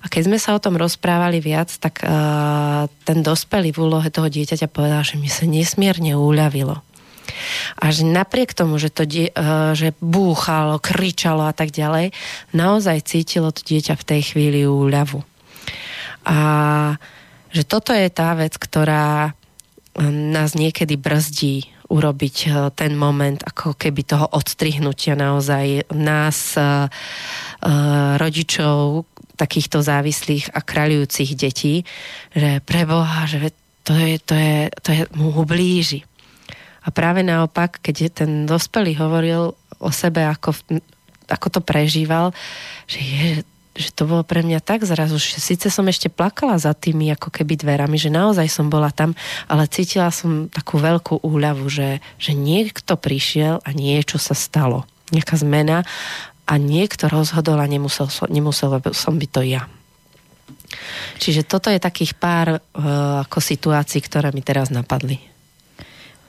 A keď sme sa o tom rozprávali viac, tak uh, ten dospelý v úlohe toho dieťaťa povedal, že mi sa nesmierne uľavilo A že napriek tomu, že, to die, uh, že búchalo, kričalo a tak ďalej, naozaj cítilo to dieťa v tej chvíli úľavu. A že toto je tá vec, ktorá nás niekedy brzdí urobiť e, ten moment ako keby toho odstrihnutia naozaj nás, e, e, rodičov takýchto závislých a kraľujúcich detí, že preboha, že to je, to je, to je, mu blíži. A práve naopak, keď ten dospelý hovoril o sebe, ako, ako to prežíval, že je, že to bolo pre mňa tak zrazu, že síce som ešte plakala za tými ako keby dverami, že naozaj som bola tam, ale cítila som takú veľkú úľavu, že, že niekto prišiel a niečo sa stalo. Nejaká zmena a niekto rozhodol a nemusel, nemusel som byť to ja. Čiže toto je takých pár uh, ako situácií, ktoré mi teraz napadli.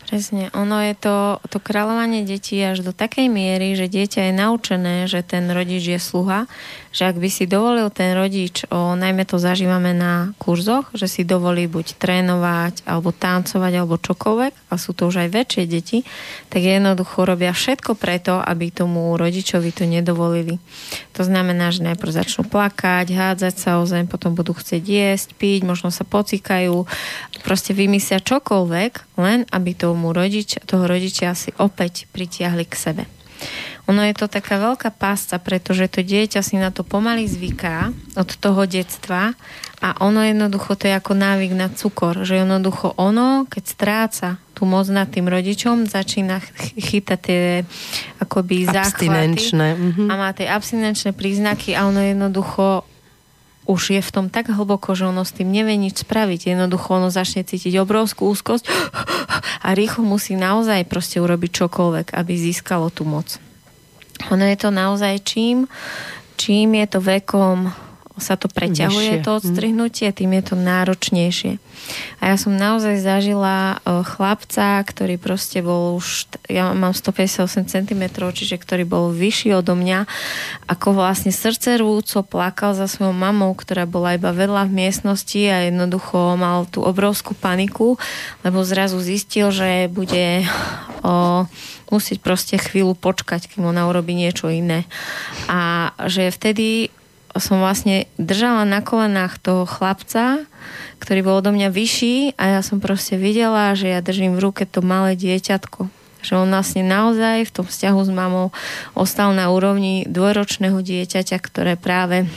Presne. Ono je to, to kráľovanie detí až do takej miery, že dieťa je naučené, že ten rodič je sluha, že ak by si dovolil ten rodič, o, najmä to zažívame na kurzoch, že si dovolí buď trénovať, alebo tancovať, alebo čokoľvek, a sú to už aj väčšie deti, tak jednoducho robia všetko preto, aby tomu rodičovi to nedovolili. To znamená, že najprv začnú plakať, hádzať sa o zem, potom budú chcieť jesť, piť, možno sa pocikajú, proste vymyslia čokoľvek, len aby tomu rodič, toho rodičia si opäť pritiahli k sebe. Ono je to taká veľká pásca, pretože to dieťa si na to pomaly zvyká od toho detstva a ono jednoducho to je ako návyk na cukor, že jednoducho ono, keď stráca tú moc nad tým rodičom, začína chytať tie akoby záchvaty mhm. a má tie abstinenčné príznaky a ono jednoducho už je v tom tak hlboko, že ono s tým nevie nič spraviť. Jednoducho ono začne cítiť obrovskú úzkosť a rýchlo musí naozaj proste urobiť čokoľvek, aby získalo tú moc. Ono je to naozaj čím, čím je to vekom sa to preťahuje, Vyššie. to odstrihnutie, tým je to náročnejšie. A ja som naozaj zažila e, chlapca, ktorý proste bol už, ja mám 158 cm, čiže ktorý bol vyšší odo mňa, ako vlastne srdce rúco plakal za svojou mamou, ktorá bola iba vedľa v miestnosti a jednoducho mal tú obrovskú paniku, lebo zrazu zistil, že bude o, musieť proste chvíľu počkať, kým ona urobí niečo iné. A že vtedy som vlastne držala na kolenách toho chlapca, ktorý bol odo mňa vyšší a ja som proste videla, že ja držím v ruke to malé dieťatko. Že on vlastne naozaj v tom vzťahu s mamou ostal na úrovni dvojročného dieťaťa, ktoré práve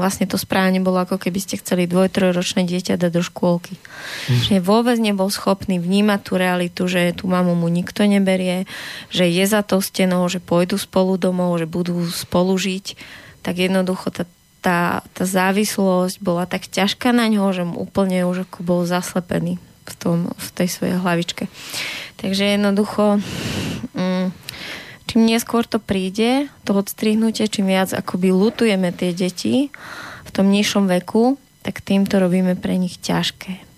vlastne to správanie bolo ako keby ste chceli dvoj, trojročné dieťa dať do škôlky. Mm. Že vôbec nebol schopný vnímať tú realitu, že tú mamu mu nikto neberie, že je za tou stenou, že pôjdu spolu domov, že budú spolu žiť, tak jednoducho tá, tá, tá závislosť bola tak ťažká na ňo, že mu úplne už ako bol zaslepený v, tom, v tej svojej hlavičke. Takže jednoducho... Mm, čím neskôr to príde, to odstrihnutie, čím viac akoby lutujeme tie deti v tom nižšom veku, tak tým to robíme pre nich ťažké.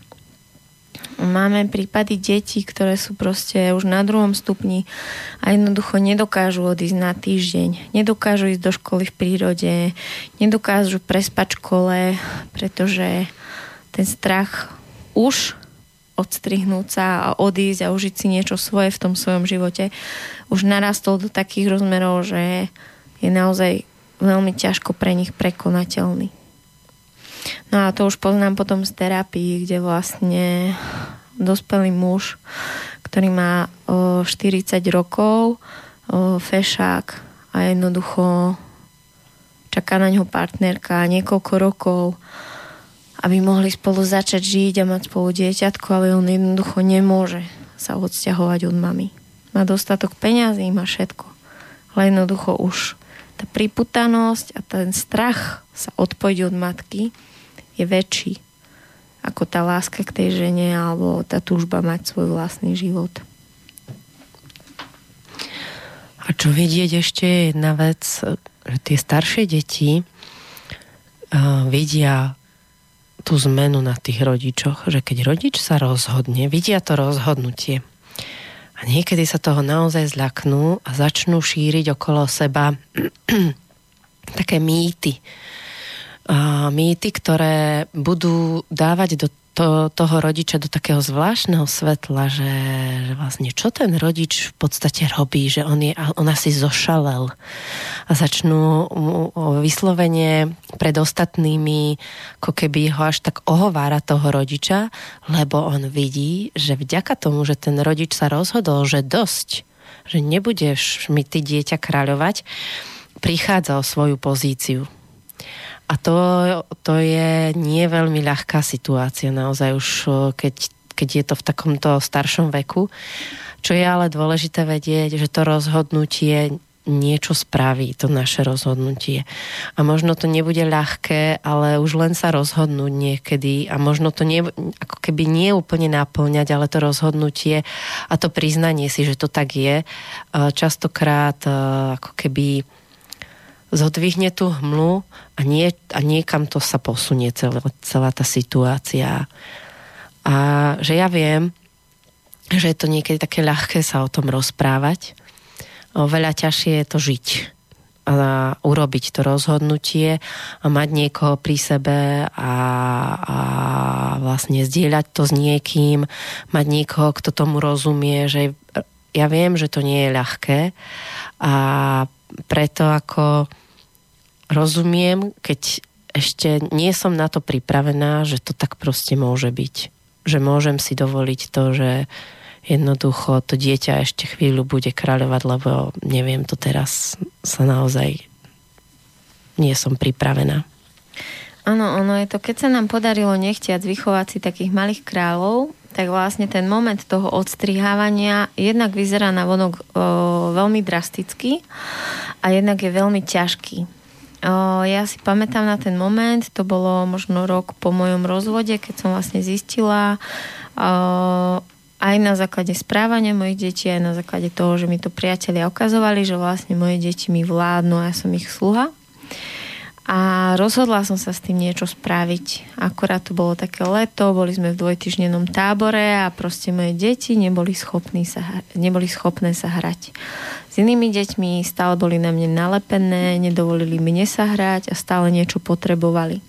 Máme prípady detí, ktoré sú proste už na druhom stupni a jednoducho nedokážu odísť na týždeň, nedokážu ísť do školy v prírode, nedokážu prespať škole, pretože ten strach už odstrihnúť sa a odísť a užiť si niečo svoje v tom svojom živote, už narastol do takých rozmerov, že je naozaj veľmi ťažko pre nich prekonateľný. No a to už poznám potom z terapii, kde vlastne dospelý muž, ktorý má o, 40 rokov, o, fešák a jednoducho čaká na ňo partnerka niekoľko rokov aby mohli spolu začať žiť a mať spolu dieťatko, ale on jednoducho nemôže sa odsťahovať od mamy. Má dostatok peňazí, má všetko. Ale jednoducho už tá priputanosť a ten strach sa odpojiť od matky je väčší ako tá láska k tej žene alebo tá túžba mať svoj vlastný život. A čo vidieť ešte je jedna vec, že tie staršie deti uh, vidia tú zmenu na tých rodičoch, že keď rodič sa rozhodne, vidia to rozhodnutie a niekedy sa toho naozaj zľaknú a začnú šíriť okolo seba také mýty. Mýty, ktoré budú dávať do to, toho rodiča do takého zvláštneho svetla, že, že vlastne čo ten rodič v podstate robí, že on, je, on asi zošalel. A začnú vyslovene pred ostatnými ako keby ho až tak ohovára toho rodiča, lebo on vidí, že vďaka tomu, že ten rodič sa rozhodol, že dosť, že nebudeš mi ty dieťa kráľovať, prichádza o svoju pozíciu a to, to je nie veľmi ľahká situácia naozaj už, keď, keď je to v takomto staršom veku. Čo je ale dôležité vedieť, že to rozhodnutie niečo spraví, to naše rozhodnutie. A možno to nebude ľahké, ale už len sa rozhodnúť niekedy a možno to nie, ako keby nie úplne naplňať, ale to rozhodnutie a to priznanie si, že to tak je, častokrát ako keby zodvihne tú hmlu a, nie, a niekam to sa posunie celá, celá tá situácia. A že ja viem, že je to niekedy také ľahké sa o tom rozprávať. Veľa ťažšie je to žiť a urobiť to rozhodnutie a mať niekoho pri sebe a, a vlastne zdieľať to s niekým, mať niekoho, kto tomu rozumie, že ja viem, že to nie je ľahké a preto ako rozumiem, keď ešte nie som na to pripravená, že to tak proste môže byť. Že môžem si dovoliť to, že jednoducho to dieťa ešte chvíľu bude kráľovať, lebo neviem to teraz sa naozaj nie som pripravená. Áno, ono je to, keď sa nám podarilo nechtiac vychovať si takých malých kráľov, tak vlastne ten moment toho odstrihávania jednak vyzerá na vonok o, veľmi drasticky a jednak je veľmi ťažký ja si pamätám na ten moment, to bolo možno rok po mojom rozvode, keď som vlastne zistila aj na základe správania mojich detí, aj na základe toho, že mi to priatelia ukazovali, že vlastne moje deti mi vládnu a ja som ich sluha. A rozhodla som sa s tým niečo spraviť. Akorát to bolo také leto, boli sme v dvojtyžnenom tábore a proste moje deti neboli, sa, neboli schopné sa hrať. S inými deťmi stále boli na mne nalepené, nedovolili mne sa hrať a stále niečo potrebovali.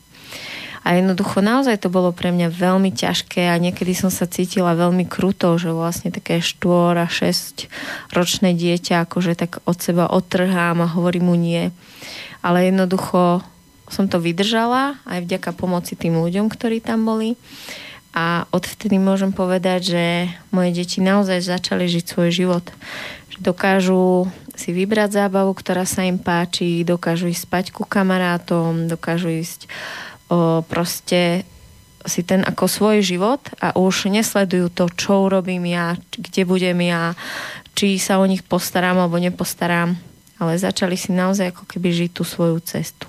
A jednoducho naozaj to bolo pre mňa veľmi ťažké a niekedy som sa cítila veľmi kruto, že vlastne také 4 a 6 ročné dieťa akože tak od seba odtrhám a hovorím mu nie ale jednoducho som to vydržala aj vďaka pomoci tým ľuďom, ktorí tam boli. A odvtedy môžem povedať, že moje deti naozaj začali žiť svoj život. Že dokážu si vybrať zábavu, ktorá sa im páči, dokážu ísť spať ku kamarátom, dokážu ísť o, proste si ten ako svoj život a už nesledujú to, čo urobím ja, kde budem ja, či sa o nich postaram alebo nepostaram ale začali si naozaj ako keby žiť tú svoju cestu.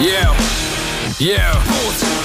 Yeah, yeah,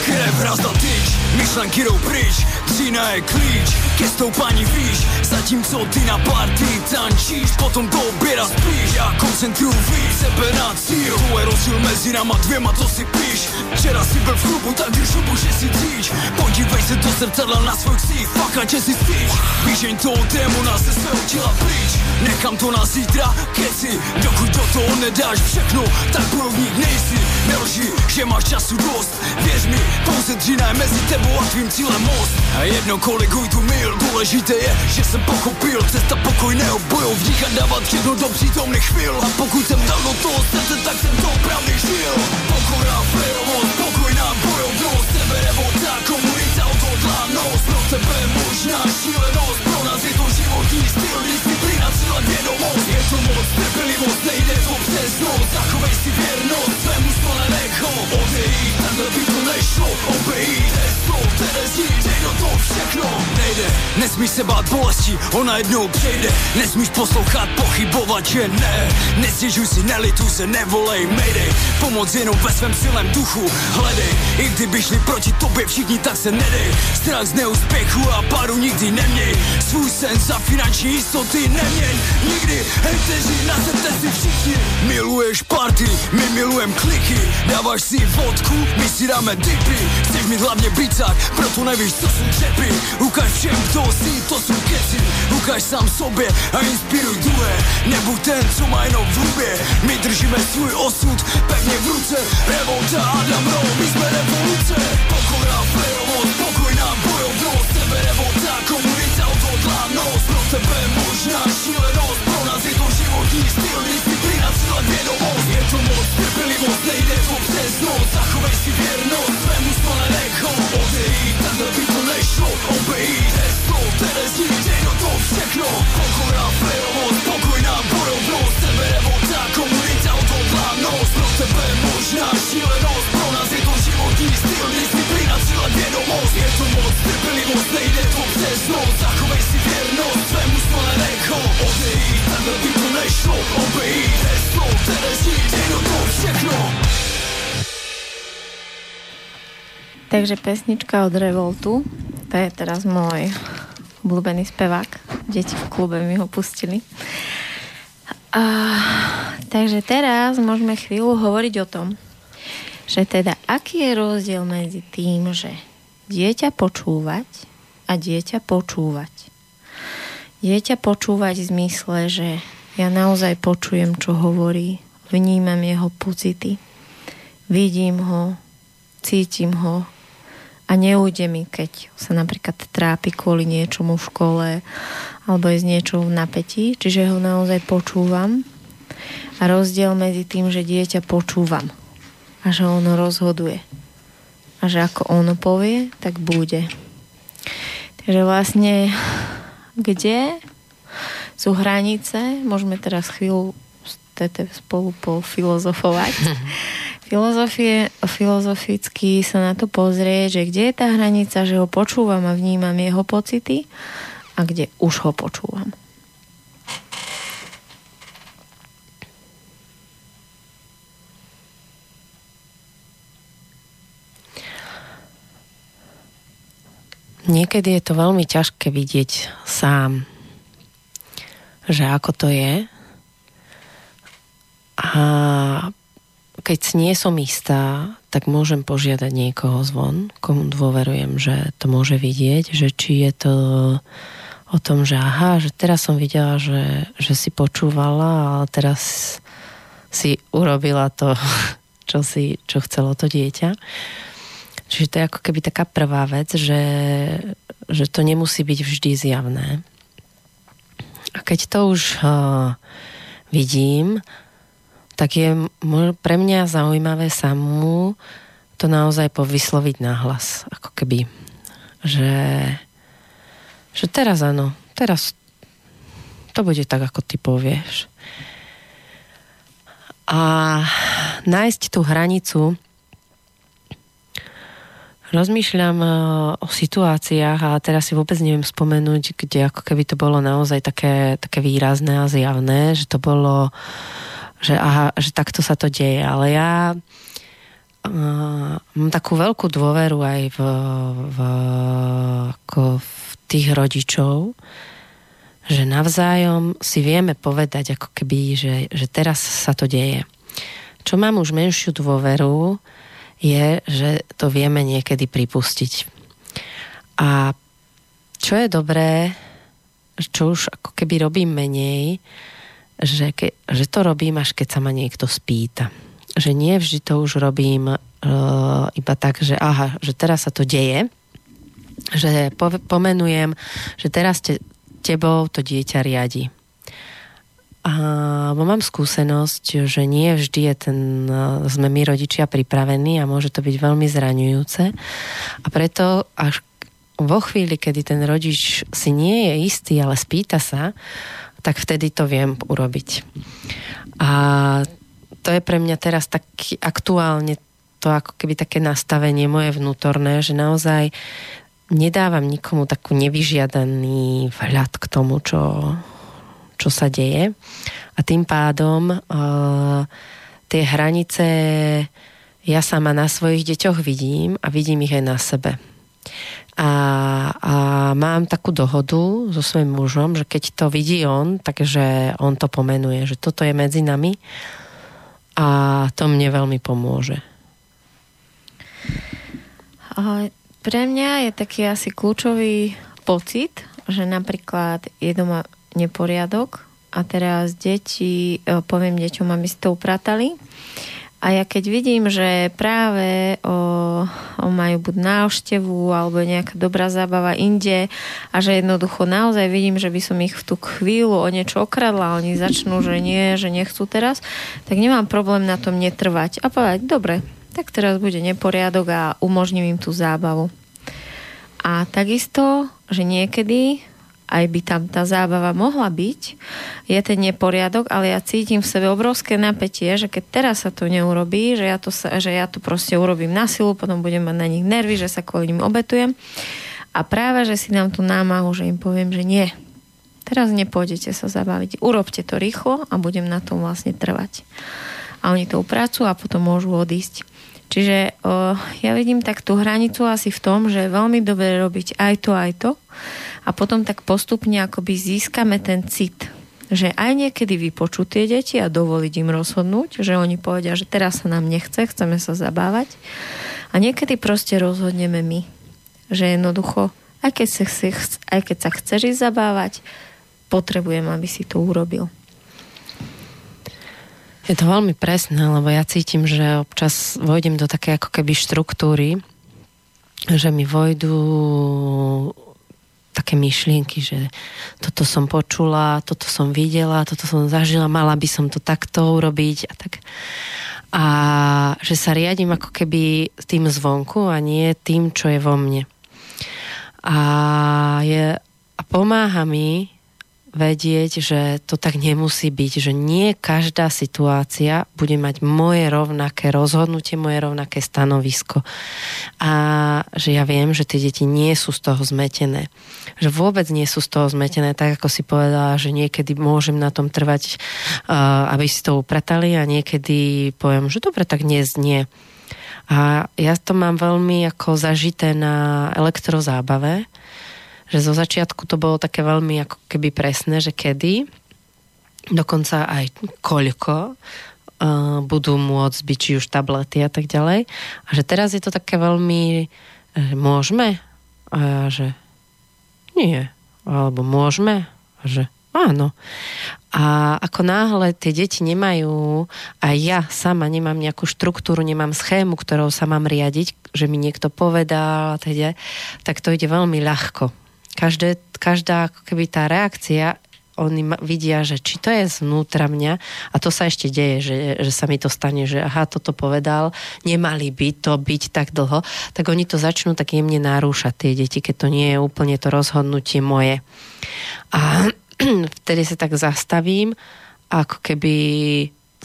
krev raz na tyč, myšlenky jdou pryč, dřina je klíč, ke stoupání výš, Zatímco ty na party tančíš, potom do oběda spíš Já koncentruju víc sebe na cíl. To je rozdíl mezi náma dvěma, co si píš. Včera si byl v klubu, tak když šubu, že si dříč Podívej se do zrcadla na svůj ksích, fakt že si spíš Výžeň toho démona se svého těla pryč. Nechám to na zítra, keci Dokud do toho nedáš všechno, tak bojovník nejsi. Nelži, že máš času dost. Věř mi, pouze dřina je mezi tebou a tvým cílem most. A jedno koliguj tu mil, důležité je, že jsem pochopil. Cesta pokojného bojovníka dávat všechno do přítomných chvíl A pokud jsem dal do toho srdce, tak jsem to opravdu žil. Pokora, férovost, pokojná bojovnost Sebe nebo ta komunita, odhodlanost Pro tebe možná šílenost, pro nás je to životní styl. Disciplína, cíle, vědomost To moc, trpělivost, nejde to přes noc Zachovej si věrnost, svému stole nech ho odejít Takhle by to nešlo, obejít Heslo, které zní, dej do toho všechno. Nejde, nesmíš se bát bolesti, ona jednou přejde Nesmíš poslouchat, pochybovat, že ne. Nestěžuj si, nelituj se, nevolej, mayday. Pomoc jenom ve svém silném duchu, hledej I kdyby šli proti tobě všichni, tak se nedej. Strach z neúspěchu a páru nikdy neměj. Svůj sen za finanční jistoty neměň. Nikdy, hejteři, nazerte si všichni. Miluješ party, my milujem kliky. Dáváš si vodku, my si dáme dipy. Chceš mít hlavně bicák, proto nevíš, co jsou čepy. Ukaž všem, kto si, to sú keci. Ukáž sám sobě a inspiruj druhé. Nebuď ten, co má jenom v hubě. My držíme svůj osud pevně v ruce. Revolta Adam Rowe, my jsme revoluce. Pokora, férovost, pokojná bojovnost. Tebe revolta, komunita, odhodlanost Pro tebe možná šílenost styl, disciplína, cíle, vědomost Je to moc, trpělivost, nejde to přes noc Zachovej si věrnost, svému stole necho Odejít, takhle by to nešlo. Obejít, Takže pesnička od Revoltu, to je teraz môj obľúbený spevák. Deti v klube mi ho pustili. A, takže teraz môžeme chvíľu hovoriť o tom, že teda aký je rozdiel medzi tým, že dieťa počúvať a dieťa počúvať. Dieťa počúvať v zmysle, že ja naozaj počujem, čo hovorí, vnímam jeho pocity, vidím ho, cítim ho a neújde mi, keď sa napríklad trápi kvôli niečomu v škole alebo je z niečoho v napätí, čiže ho naozaj počúvam a rozdiel medzi tým, že dieťa počúvam a že ono rozhoduje a že ako ono povie, tak bude. Takže vlastne kde sú hranice, môžeme teraz chvíľu spolu pofilozofovať. Filozofie, filozoficky sa na to pozrie, že kde je tá hranica, že ho počúvam a vnímam jeho pocity a kde už ho počúvam. Niekedy je to veľmi ťažké vidieť sám, že ako to je. A keď nie som istá, tak môžem požiadať niekoho zvon, komu dôverujem, že to môže vidieť, že či je to o tom, že aha, že teraz som videla, že, že si počúvala, ale teraz si urobila to, čo, si, čo chcelo to dieťa. Čiže to je ako keby taká prvá vec, že, že to nemusí byť vždy zjavné. A keď to už uh, vidím, tak je pre mňa zaujímavé samú to naozaj povysloviť nahlas. Ako keby, že, že teraz áno, teraz to bude tak, ako ty povieš. A nájsť tú hranicu Rozmýšľam e, o situáciách a teraz si vôbec neviem spomenúť, kde ako keby to bolo naozaj také, také výrazné a zjavné, že to bolo, že, aha, že takto sa to deje. Ale ja uh, mám takú veľkú dôveru aj v, v, ako v tých rodičov, že navzájom si vieme povedať ako keby, že, že teraz sa to deje. Čo mám už menšiu dôveru, je, že to vieme niekedy pripustiť. A čo je dobré, čo už ako keby robím menej, že, ke, že to robím až keď sa ma niekto spýta. Že nie vždy to už robím uh, iba tak, že aha, že teraz sa to deje, že po, pomenujem, že teraz te, tebou to dieťa riadi. A mám skúsenosť, že nie vždy je ten, sme my rodičia pripravení a môže to byť veľmi zraňujúce. A preto až vo chvíli, kedy ten rodič si nie je istý, ale spýta sa, tak vtedy to viem urobiť. A to je pre mňa teraz tak aktuálne to ako keby také nastavenie moje vnútorné, že naozaj nedávam nikomu takú nevyžiadaný vhľad k tomu, čo, čo sa deje. A tým pádom uh, tie hranice ja sama na svojich deťoch vidím a vidím ich aj na sebe. A, a mám takú dohodu so svojím mužom, že keď to vidí on, takže on to pomenuje, že toto je medzi nami a to mne veľmi pomôže. Pre mňa je taký asi kľúčový pocit že napríklad je doma neporiadok a teraz deti, e, poviem deťom, aby si to upratali a ja keď vidím, že práve o, o majú buď návštevu alebo nejaká dobrá zábava inde a že jednoducho naozaj vidím, že by som ich v tú chvíľu o niečo okradla oni začnú, že nie, že nechcú teraz, tak nemám problém na tom netrvať a povedať, dobre, tak teraz bude neporiadok a umožním im tú zábavu. A takisto, že niekedy aj by tam tá zábava mohla byť, je ten neporiadok, ale ja cítim v sebe obrovské napätie, že keď teraz sa to neurobí, že ja to, že ja to proste urobím na silu, potom budem mať na nich nervy, že sa kvôli nim obetujem. A práve, že si dám tú námahu, že im poviem, že nie. Teraz nepôjdete sa zabaviť. Urobte to rýchlo a budem na tom vlastne trvať. A oni to upracujú a potom môžu odísť. Čiže o, ja vidím tak tú hranicu asi v tom, že je veľmi dobre robiť aj to, aj to a potom tak postupne akoby získame ten cit že aj niekedy vypočuť tie deti a dovoliť im rozhodnúť, že oni povedia, že teraz sa nám nechce, chceme sa zabávať. A niekedy proste rozhodneme my, že jednoducho, aj keď sa, aj keď sa chceš ísť zabávať, potrebujem, aby si to urobil. Je to veľmi presné, lebo ja cítim, že občas vojdem do také ako keby štruktúry, že mi vojdu také myšlienky, že toto som počula, toto som videla, toto som zažila, mala by som to takto urobiť a tak. A že sa riadím ako keby tým zvonku a nie tým, čo je vo mne. A, je, a pomáha mi vedieť, že to tak nemusí byť, že nie každá situácia bude mať moje rovnaké rozhodnutie, moje rovnaké stanovisko. A že ja viem, že tie deti nie sú z toho zmetené. Že vôbec nie sú z toho zmetené, tak ako si povedala, že niekedy môžem na tom trvať, aby si to upratali a niekedy poviem, že dobre, tak dnes nie. A ja to mám veľmi ako zažité na elektrozábave, že zo začiatku to bolo také veľmi ako keby presné, že kedy, dokonca aj koľko uh, budú môcť byť, či už tablety a tak ďalej. A že teraz je to také veľmi, že môžeme? A ja, že nie. Alebo môžeme? A že áno. A ako náhle tie deti nemajú, a ja sama nemám nejakú štruktúru, nemám schému, ktorou sa mám riadiť, že mi niekto povedal, teda, tak to ide veľmi ľahko každé, každá keby tá reakcia oni vidia, že či to je znútra mňa a to sa ešte deje, že, že sa mi to stane, že aha, toto povedal, nemali by to byť tak dlho, tak oni to začnú tak jemne narúšať tie deti, keď to nie je úplne to rozhodnutie moje. A vtedy sa tak zastavím, ako keby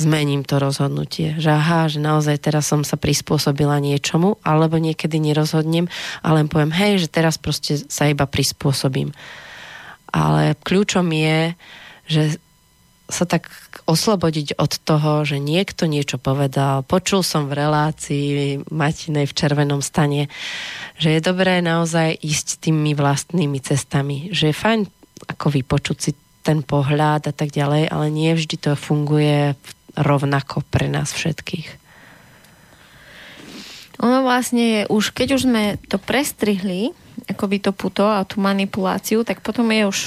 zmením to rozhodnutie. Že aha, že naozaj teraz som sa prispôsobila niečomu, alebo niekedy nerozhodnem a len poviem, hej, že teraz proste sa iba prispôsobím. Ale kľúčom je, že sa tak oslobodiť od toho, že niekto niečo povedal. Počul som v relácii Matinej v červenom stane, že je dobré naozaj ísť tými vlastnými cestami. Že je fajn ako vypočuť si ten pohľad a tak ďalej, ale nie vždy to funguje v rovnako pre nás všetkých. Ono vlastne je už, keď už sme to prestrihli, akoby to puto a tú manipuláciu, tak potom je už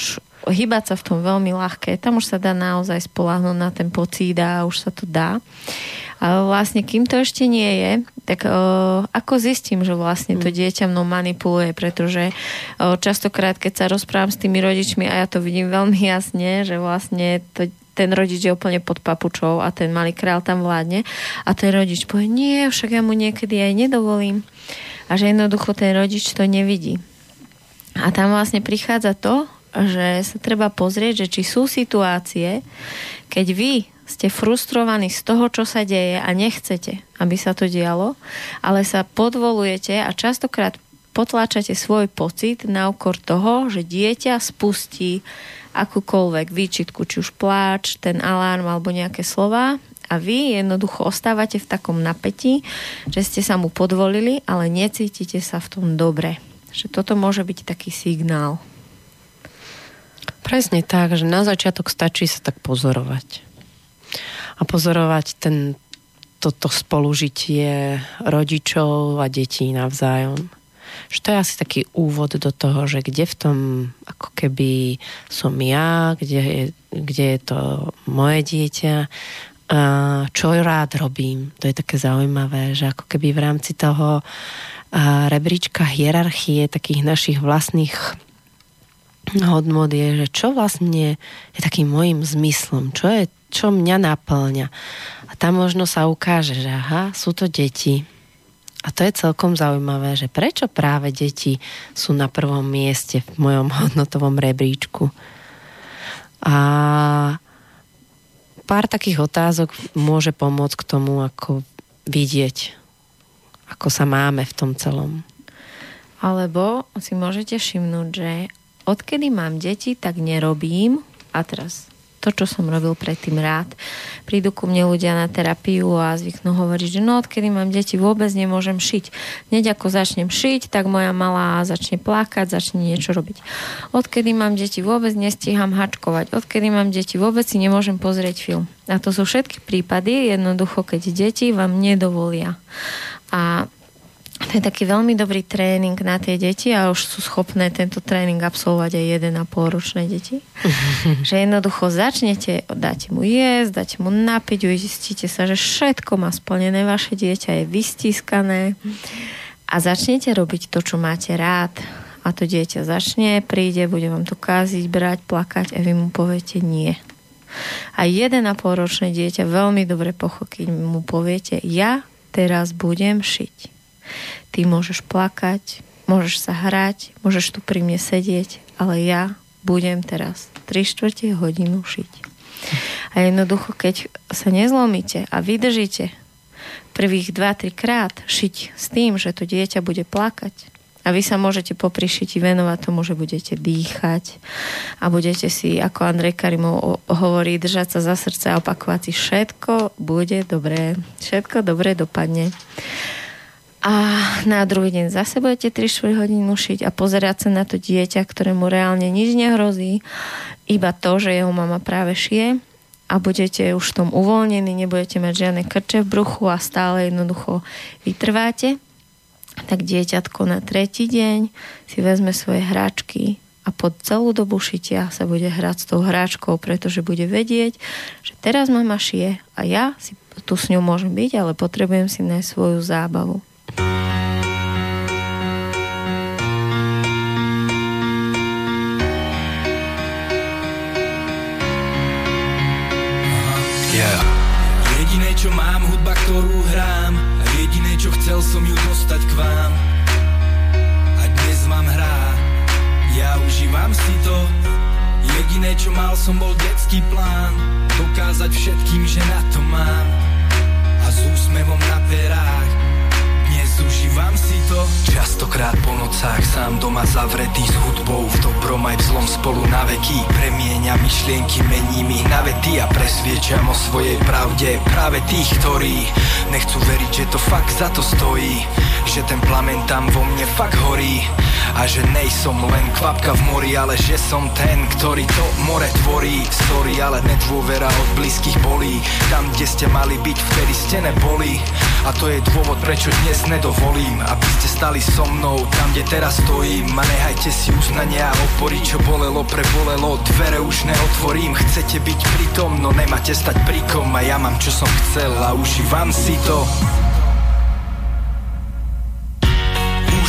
hýbať sa v tom veľmi ľahké. Tam už sa dá naozaj spolahnuť na ten pocít a už sa to dá. Ale vlastne, kým to ešte nie je, tak uh, ako zistím, že vlastne to mm. dieťa mnou manipuluje, pretože uh, častokrát, keď sa rozprávam s tými rodičmi a ja to vidím veľmi jasne, že vlastne to ten rodič je úplne pod papučou a ten malý král tam vládne a ten rodič povie, nie, však ja mu niekedy aj nedovolím a že jednoducho ten rodič to nevidí. A tam vlastne prichádza to, že sa treba pozrieť, že či sú situácie, keď vy ste frustrovaní z toho, čo sa deje a nechcete, aby sa to dialo, ale sa podvolujete a častokrát potláčate svoj pocit na okor toho, že dieťa spustí akúkoľvek výčitku, či už pláč, ten alarm alebo nejaké slova a vy jednoducho ostávate v takom napätí, že ste sa mu podvolili, ale necítite sa v tom dobre. Že toto môže byť taký signál. Presne tak, že na začiatok stačí sa tak pozorovať. A pozorovať ten, toto spolužitie rodičov a detí navzájom. Že to je asi taký úvod do toho, že kde v tom ako keby som ja, kde je, kde je to moje dieťa, a čo rád robím. To je také zaujímavé, že ako keby v rámci toho rebríčka hierarchie takých našich vlastných hodnot je, že čo vlastne je takým môjim zmyslom, čo je, čo mňa naplňa. A tam možno sa ukáže, že aha, sú to deti. A to je celkom zaujímavé, že prečo práve deti sú na prvom mieste v mojom hodnotovom rebríčku. A pár takých otázok môže pomôcť k tomu, ako vidieť, ako sa máme v tom celom. Alebo si môžete všimnúť, že odkedy mám deti, tak nerobím. A teraz to, čo som robil predtým rád. Prídu ku mne ľudia na terapiu a zvyknú hovoriť, že no odkedy mám deti, vôbec nemôžem šiť. Hneď ako začnem šiť, tak moja malá začne plakať, začne niečo robiť. Odkedy mám deti, vôbec nestíham hačkovať. Odkedy mám deti, vôbec si nemôžem pozrieť film. A to sú všetky prípady, jednoducho, keď deti vám nedovolia. A to je taký veľmi dobrý tréning na tie deti a už sú schopné tento tréning absolvovať aj 1,5 ročné deti. že jednoducho začnete, dáte mu jesť, dáte mu napiť, uistíte sa, že všetko má splnené, vaše dieťa je vystískané a začnete robiť to, čo máte rád. A to dieťa začne, príde, bude vám to káziť, brať, plakať a vy mu poviete nie. A 1,5 ročné dieťa veľmi dobre pochopí, mu poviete, ja teraz budem šiť Ty môžeš plakať, môžeš sa hrať, môžeš tu pri mne sedieť, ale ja budem teraz 3 čtvrte hodinu šiť. A jednoducho, keď sa nezlomíte a vydržíte prvých 2-3 krát šiť s tým, že to dieťa bude plakať, a vy sa môžete popri šiti venovať tomu, že budete dýchať a budete si, ako Andrej Karimov hovorí, držať sa za srdce a opakovať si všetko bude dobré, všetko dobre dopadne a na druhý deň zase budete 3-4 hodiny šiť a pozerať sa na to dieťa, ktorému reálne nič nehrozí, iba to, že jeho mama práve šije a budete už v tom uvoľnení, nebudete mať žiadne krče v bruchu a stále jednoducho vytrváte, tak dieťatko na tretí deň si vezme svoje hráčky a pod celú dobu šitia sa bude hrať s tou hráčkou, pretože bude vedieť, že teraz mama šije a ja si tu s ňou môžem byť, ale potrebujem si nájsť svoju zábavu. Jediné, čo mám, hudba, ktorú hrám. Jediné, čo chcel som ju dostať k vám. A dnes vám hrá. Ja užívam si to. Jediné, čo mal som, bol plán. Dokázať všetkým, že na to mám. A s úsmevom na perách to? Častokrát po nocách sám doma zavretý s hudbou V dobrom aj v zlom spolu na veky. Premieňa myšlienky, mením ich na vety A presviečam o svojej pravde Práve tých, ktorí nechcú veriť, že to fakt za to stojí. Že ten plamen tam vo mne fakt horí A že nejsom len kvapka v mori Ale že som ten, ktorý to more tvorí. Sorry, ale nedôvera od blízkych bolí. Tam, kde ste mali byť, vtedy ste neboli. A to je dôvod, prečo dnes nedovol dovolím, aby ste stali so mnou tam, kde teraz stojím. A nehajte si uznania a opory, čo bolelo, prebolelo, dvere už neotvorím, chcete byť pritom, no nemáte stať prikom a ja mám čo som chcel a užívam si to.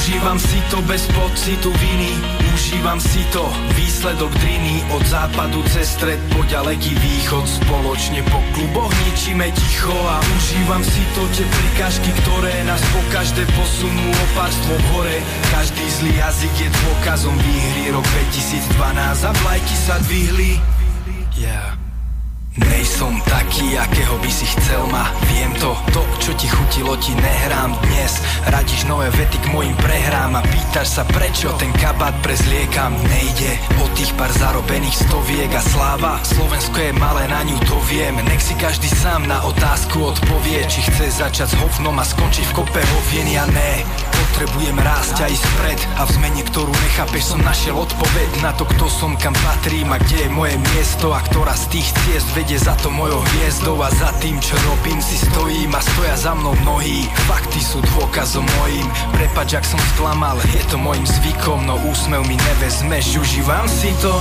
Užívam si to bez pocitu viny. Užívam si to, výsledok driny Od západu cez stred po ďaleký východ. Spoločne po kluboch ničíme ticho A užívam si to, tie prikažky, ktoré nás po každé posunú opárstvo hore. Každý zlý jazyk je dôkazom výhry. Rok 2012 a vlajky sa dvihli. Yeah Nejsom taký, akého by si chcel ma Viem to, to, čo ti chutilo, ti nehrám dnes. Radíš nové vety k mojim prehrám A pýtaš sa prečo ten kabát prezliekam Nejde. O tých pár zarobených stoviek a sláva Slovensko je malé, na ňu to viem. Nech si každý sám na otázku odpovie Či chce začať s hovnom a skončiť v kope hovien Ja ne, Potrebujem rásť a ísť vpred A v zmene, ktorú nechápeš, som našiel odpoveď Na to, kto som, kam patrím a kde je moje miesto A ktorá z tých ciest vedie za to mojou hviezdou A za tým, čo robím, si stojím a stoja za mnou mnohí. Fakty sú dôkazom mojím. Prepač, ak som sklamal, je to mojim zvykom No úsmev mi nevezmeš, užívam si to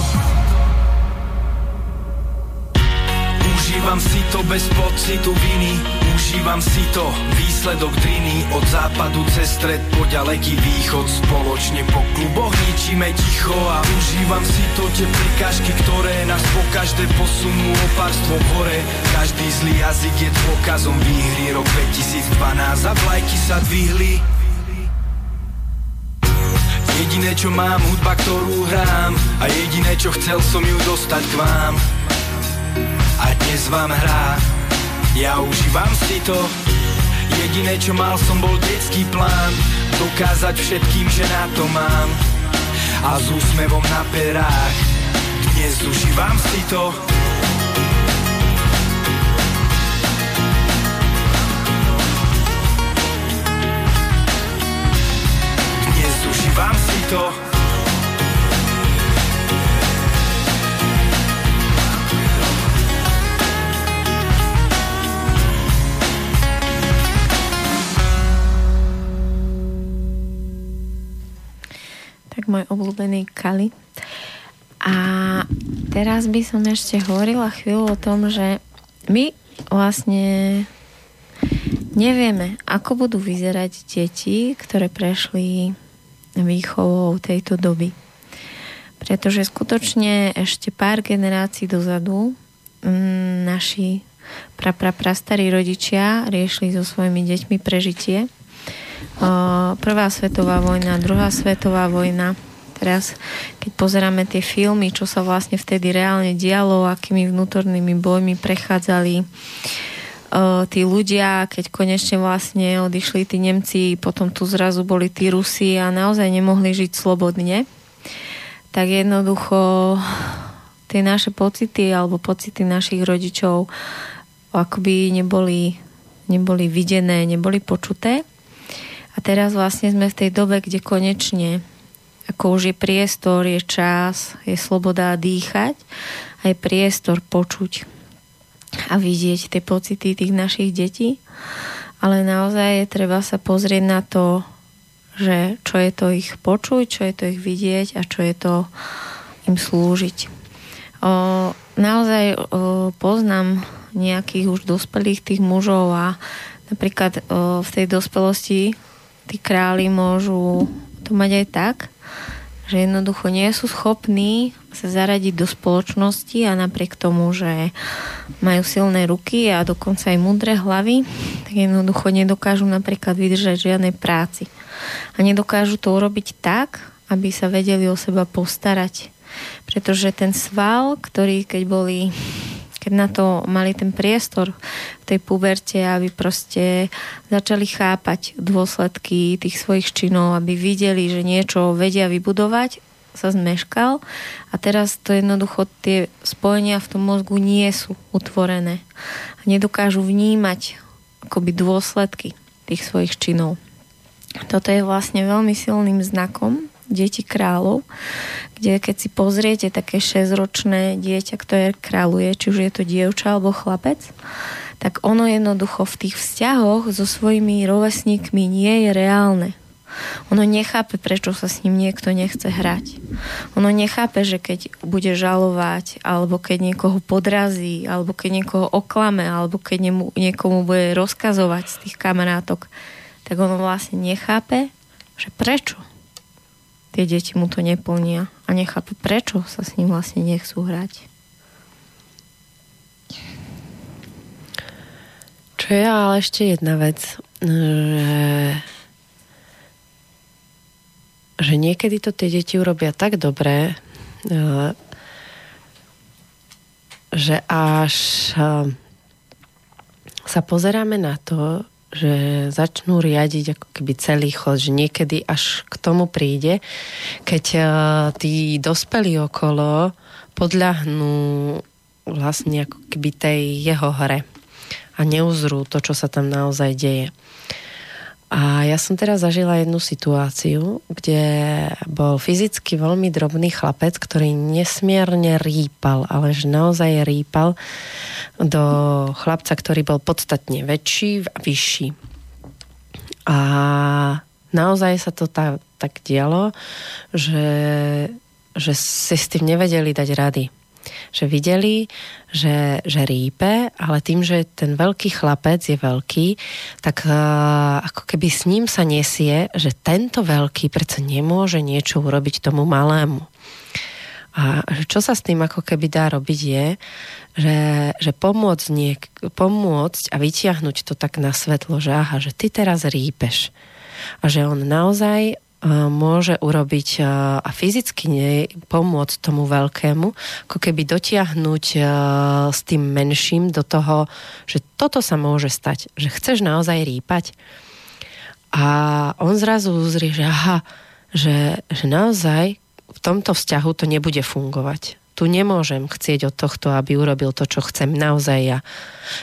Užívam si to bez pocitu viny. Užívam si to, výsledok driny Od západu cez stred po ďaleký východ Spoločne po kluboch. Ničíme ticho A užívam si to tie prekážky, ktoré nás po každé posunú opárstvo hore. Každý zlý jazyk je dôkazom výhry Rok 2012 a vlajky sa dvihli. Jediné čo mám, hudba ktorú hrám. A jediné čo chcel som ju dostať k vám a dnes vám hrá. Ja užívam si to. Jediné čo mal som bol detský plán. Dokázať všetkým, že na to mám. A s úsmevom na perách. Dnes užívam si to. Dnes užívam si to tak môj obľúbený Kali. A teraz by som ešte hovorila chvíľu o tom, že my vlastne nevieme, ako budú vyzerať deti, ktoré prešli výchovou tejto doby. Pretože skutočne ešte pár generácií dozadu mm, naši pra, pra, pra starí rodičia riešili so svojimi deťmi prežitie Prvá svetová vojna, druhá svetová vojna. Teraz, keď pozeráme tie filmy, čo sa vlastne vtedy reálne dialo, akými vnútornými bojmi prechádzali tí ľudia, keď konečne vlastne odišli tí Nemci, potom tu zrazu boli tí Rusi a naozaj nemohli žiť slobodne, tak jednoducho tie naše pocity alebo pocity našich rodičov akoby neboli, neboli videné, neboli počuté. A teraz vlastne sme v tej dobe, kde konečne ako už je priestor, je čas, je sloboda dýchať a je priestor počuť a vidieť tie pocity tých našich detí. Ale naozaj je treba sa pozrieť na to, že čo je to ich počuť, čo je to ich vidieť a čo je to im slúžiť. O, naozaj o, poznám nejakých už dospelých tých mužov a napríklad o, v tej dospelosti tí králi môžu to mať aj tak, že jednoducho nie sú schopní sa zaradiť do spoločnosti a napriek tomu, že majú silné ruky a dokonca aj mudré hlavy, tak jednoducho nedokážu napríklad vydržať žiadnej práci. A nedokážu to urobiť tak, aby sa vedeli o seba postarať. Pretože ten sval, ktorý keď boli keď na to mali ten priestor v tej puberte, aby proste začali chápať dôsledky tých svojich činov, aby videli, že niečo vedia vybudovať, sa zmeškal a teraz to jednoducho tie spojenia v tom mozgu nie sú utvorené a nedokážu vnímať akoby dôsledky tých svojich činov. Toto je vlastne veľmi silným znakom Deti kráľov, kde keď si pozriete také 6-ročné dieťa, ktoré kráľuje, či už je to dievča alebo chlapec, tak ono jednoducho v tých vzťahoch so svojimi rovesníkmi nie je reálne. Ono nechápe, prečo sa s ním niekto nechce hrať. Ono nechápe, že keď bude žalovať, alebo keď niekoho podrazí, alebo keď niekoho oklame, alebo keď niekomu bude rozkazovať z tých kamarátok, tak ono vlastne nechápe, že prečo tie deti mu to neplnia a nechápu, prečo sa s ním vlastne nechcú hrať. Čo je ale ešte jedna vec, že, že niekedy to tie deti urobia tak dobre, e, že až e, sa pozeráme na to, že začnú riadiť ako keby celý chod, že niekedy až k tomu príde, keď uh, tí dospelí okolo podľahnú vlastne ako keby tej jeho hre a neuzrú to, čo sa tam naozaj deje. A ja som teraz zažila jednu situáciu, kde bol fyzicky veľmi drobný chlapec, ktorý nesmierne rýpal, ale že naozaj rýpal do chlapca, ktorý bol podstatne väčší a vyšší. A naozaj sa to tak, tak dialo, že, že si s tým nevedeli dať rady že videli, že, že rípe, ale tým, že ten veľký chlapec je veľký, tak uh, ako keby s ním sa nesie, že tento veľký predsa nemôže niečo urobiť tomu malému. A čo sa s tým ako keby dá robiť je, že, že pomôcť, niek- pomôcť a vytiahnuť to tak na svetlo, že aha, že ty teraz rípeš. A že on naozaj môže urobiť a fyzicky nie, pomôcť tomu veľkému, ako keby dotiahnuť s tým menším do toho, že toto sa môže stať, že chceš naozaj rýpať. A on zrazu uzrie, že aha, že, že naozaj v tomto vzťahu to nebude fungovať. Tu nemôžem chcieť od tohto, aby urobil to, čo chcem naozaj ja.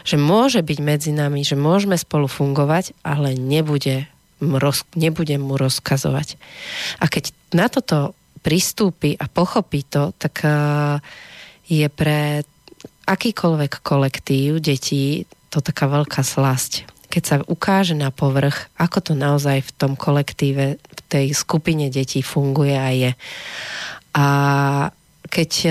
Že môže byť medzi nami, že môžeme spolu fungovať, ale nebude roz, nebudem mu rozkazovať. A keď na toto pristúpi a pochopí to, tak uh, je pre akýkoľvek kolektív detí to taká veľká slasť. Keď sa ukáže na povrch, ako to naozaj v tom kolektíve, v tej skupine detí funguje a je. A keď e,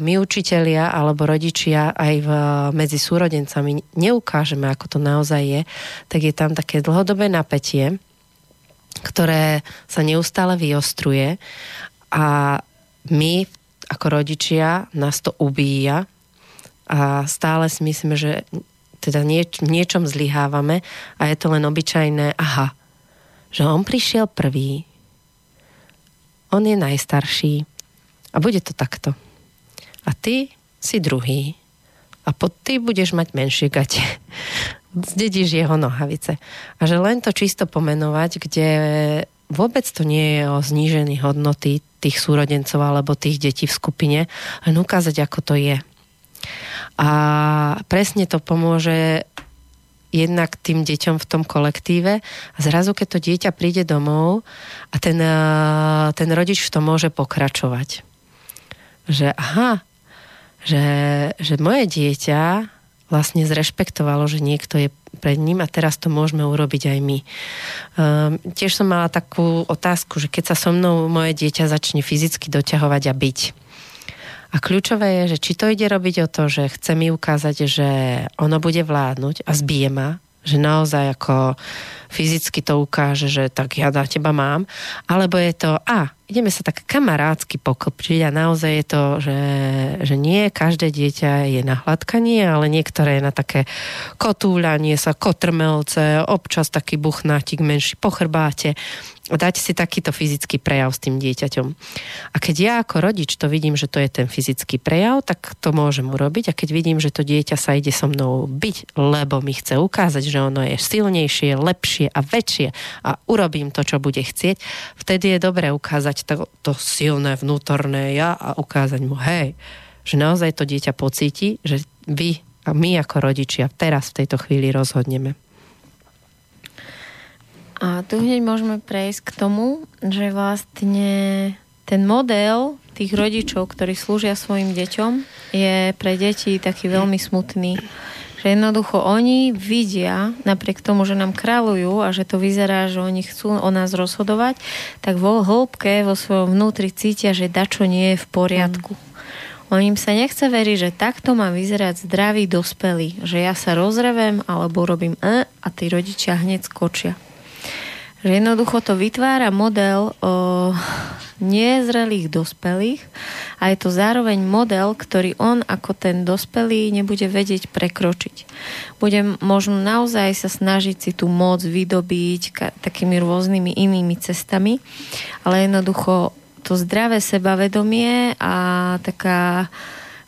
my učitelia alebo rodičia aj v, medzi súrodencami neukážeme, ako to naozaj je, tak je tam také dlhodobé napätie, ktoré sa neustále vyostruje a my ako rodičia nás to ubíja a stále si myslíme, že teda nieč, niečom zlyhávame a je to len obyčajné, aha, že on prišiel prvý, on je najstarší, a bude to takto. A ty si druhý. A pod ty budeš mať menšie gate. Zdedíš jeho nohavice. A že len to čisto pomenovať, kde vôbec to nie je o znížených hodnoty tých súrodencov alebo tých detí v skupine, len ukázať, ako to je. A presne to pomôže jednak tým deťom v tom kolektíve a zrazu, keď to dieťa príde domov a ten, ten rodič v tom môže pokračovať že aha, že, že moje dieťa vlastne zrešpektovalo, že niekto je pred ním a teraz to môžeme urobiť aj my. Um, tiež som mala takú otázku, že keď sa so mnou moje dieťa začne fyzicky doťahovať a byť. A kľúčové je, že či to ide robiť o to, že chce mi ukázať, že ono bude vládnuť a zbije ma, že naozaj ako fyzicky to ukáže, že tak ja na teba mám, alebo je to, a ideme sa tak kamarádsky poklpčiť a naozaj je to, že, že nie každé dieťa je na hladkanie, ale niektoré je na také kotúľanie sa, kotrmelce, občas taký buchnátik menší po chrbáte dať si takýto fyzický prejav s tým dieťaťom. A keď ja ako rodič to vidím, že to je ten fyzický prejav, tak to môžem urobiť. A keď vidím, že to dieťa sa ide so mnou byť, lebo mi chce ukázať, že ono je silnejšie, lepšie a väčšie a urobím to, čo bude chcieť, vtedy je dobré ukázať to, to silné vnútorné ja a ukázať mu, hej, že naozaj to dieťa pocíti, že vy a my ako rodičia teraz v tejto chvíli rozhodneme. A tu hneď môžeme prejsť k tomu, že vlastne ten model tých rodičov, ktorí slúžia svojim deťom, je pre deti taký veľmi smutný. Že jednoducho oni vidia, napriek tomu, že nám kráľujú a že to vyzerá, že oni chcú o nás rozhodovať, tak vo hĺbke, vo svojom vnútri cítia, že dačo nie je v poriadku. Mm. On im sa nechce veriť, že takto má vyzerať zdravý dospelý, že ja sa rozrevem alebo robím e a tí rodičia hneď skočia. Že jednoducho to vytvára model o nezrelých dospelých a je to zároveň model, ktorý on ako ten dospelý nebude vedieť prekročiť. Bude možno naozaj sa snažiť si tú moc vydobiť ka- takými rôznymi inými cestami, ale jednoducho to zdravé sebavedomie a taká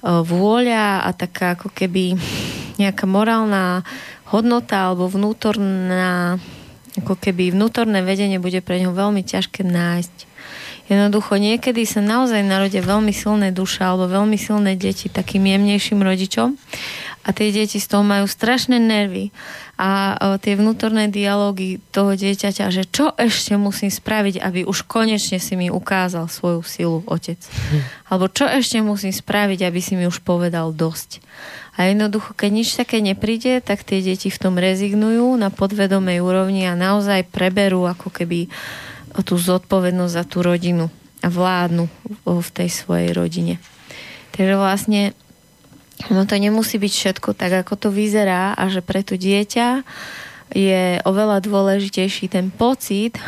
vôľa a taká ako keby nejaká morálna hodnota alebo vnútorná ako keby vnútorné vedenie bude pre ňo veľmi ťažké nájsť. Jednoducho niekedy sa naozaj narodia veľmi silné duše alebo veľmi silné deti takým jemnejším rodičom a tie deti z toho majú strašné nervy a tie vnútorné dialógy toho dieťaťa, že čo ešte musím spraviť, aby už konečne si mi ukázal svoju silu otec. Hm. Alebo čo ešte musím spraviť, aby si mi už povedal dosť. A jednoducho, keď nič také nepríde, tak tie deti v tom rezignujú na podvedomej úrovni a naozaj preberú ako keby tú zodpovednosť za tú rodinu a vládnu v tej svojej rodine. Takže vlastne No to nemusí byť všetko tak, ako to vyzerá a že pre to dieťa je oveľa dôležitejší ten pocit,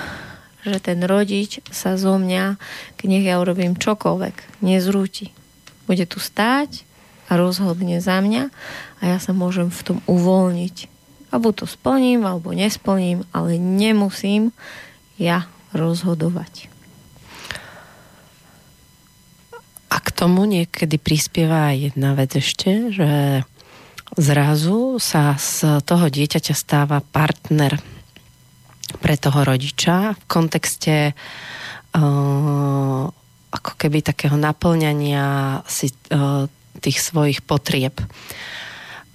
že ten rodič sa zo mňa, nech ja urobím čokoľvek, nezrúti. Bude tu stáť rozhodne za mňa a ja sa môžem v tom uvoľniť. A buď to splním, alebo nesplním, ale nemusím ja rozhodovať. A k tomu niekedy prispieva jedna vec ešte, že zrazu sa z toho dieťaťa stáva partner pre toho rodiča v kontekste uh, ako keby takého naplňania si uh, tých svojich potrieb.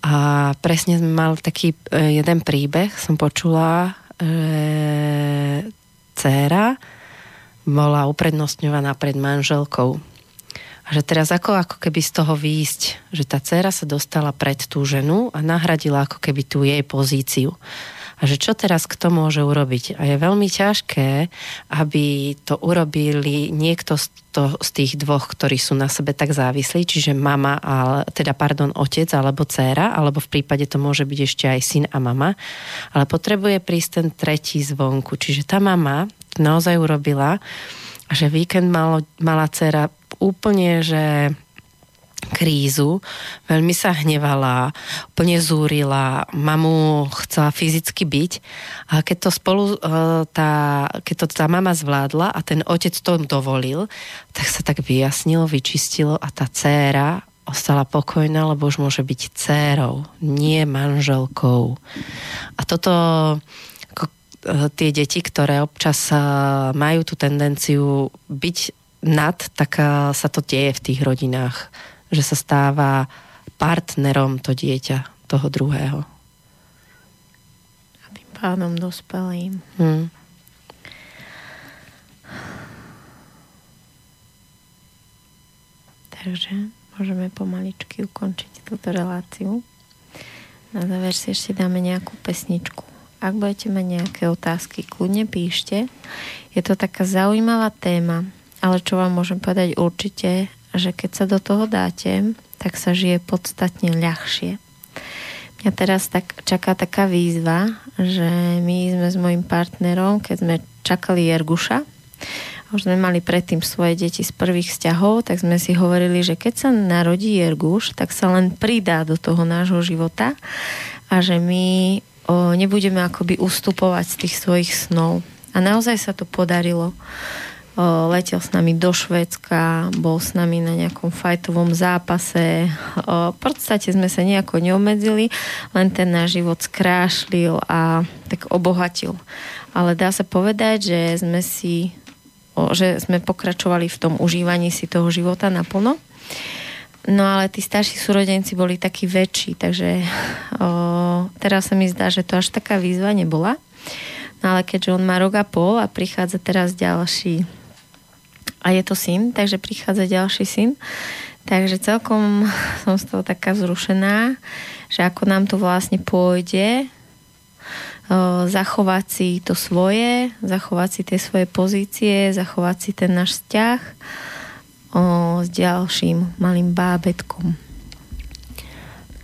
A presne mali taký uh, jeden príbeh, som počula, že dcéra bola uprednostňovaná pred manželkou a že teraz ako, ako keby z toho výjsť, že tá dcera sa dostala pred tú ženu a nahradila ako keby tú jej pozíciu. A že čo teraz kto môže urobiť? A je veľmi ťažké, aby to urobili niekto z, to, z tých dvoch, ktorí sú na sebe tak závislí, čiže mama, ale, teda pardon, otec alebo dcéra, alebo v prípade to môže byť ešte aj syn a mama, ale potrebuje prísť ten tretí zvonku. Čiže tá mama naozaj urobila, že víkend malo, mala dcera úplne, že krízu, veľmi sa hnevala, úplne zúrila, mamu chcela fyzicky byť a keď to spolu e, tá, keď to tá mama zvládla a ten otec to dovolil, tak sa tak vyjasnilo, vyčistilo a tá dcéra ostala pokojná, lebo už môže byť dcérou, nie manželkou. A toto e, tie deti, ktoré občas e, majú tú tendenciu byť nad, tak sa to deje v tých rodinách, že sa stáva partnerom to dieťa toho druhého. A tým pádom dospelým. Hmm. Takže môžeme pomaličky ukončiť túto reláciu. Na záver si ešte dáme nejakú pesničku. Ak budete mať nejaké otázky, kľudne píšte. Je to taká zaujímavá téma ale čo vám môžem povedať určite, že keď sa do toho dáte, tak sa žije podstatne ľahšie. Mňa teraz tak čaká taká výzva, že my sme s mojim partnerom, keď sme čakali Jerguša, už sme mali predtým svoje deti z prvých vzťahov, tak sme si hovorili, že keď sa narodí Jerguš, tak sa len pridá do toho nášho života a že my o, nebudeme akoby ustupovať z tých svojich snov. A naozaj sa to podarilo letel s nami do Švédska, bol s nami na nejakom fajtovom zápase. V podstate sme sa nejako neobmedzili, len ten náš život skrášlil a tak obohatil. Ale dá sa povedať, že sme si že sme pokračovali v tom užívaní si toho života naplno. No ale tí starší súrodenci boli takí väčší, takže o, teraz sa mi zdá, že to až taká výzva nebola. No ale keďže on má rok a pol a prichádza teraz ďalší a je to syn, takže prichádza ďalší syn. Takže celkom som z toho taká vzrušená, že ako nám to vlastne pôjde, zachovať si to svoje, zachovať si tie svoje pozície, zachovať si ten náš vzťah s ďalším malým bábetkom.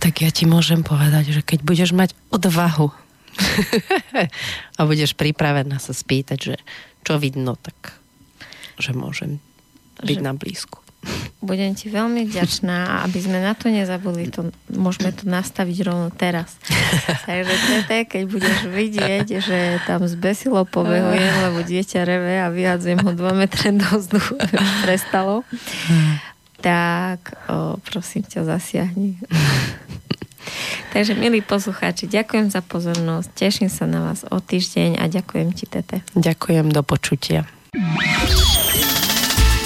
Tak ja ti môžem povedať, že keď budeš mať odvahu a budeš pripravená sa spýtať, že čo vidno, tak že môžem byť že... na blízku. Budem ti veľmi vďačná a aby sme na to nezabudli, to, môžeme to nastaviť rovno teraz. Takže tete, keď budeš vidieť, že tam zbesilo pobehujem, lebo dieťa reve a vyhadzujem ho 2 metre do vzduchu, prestalo, tak o, prosím ťa, zasiahni. Takže, milí poslucháči, ďakujem za pozornosť, teším sa na vás o týždeň a ďakujem ti, Tete. Ďakujem, do počutia.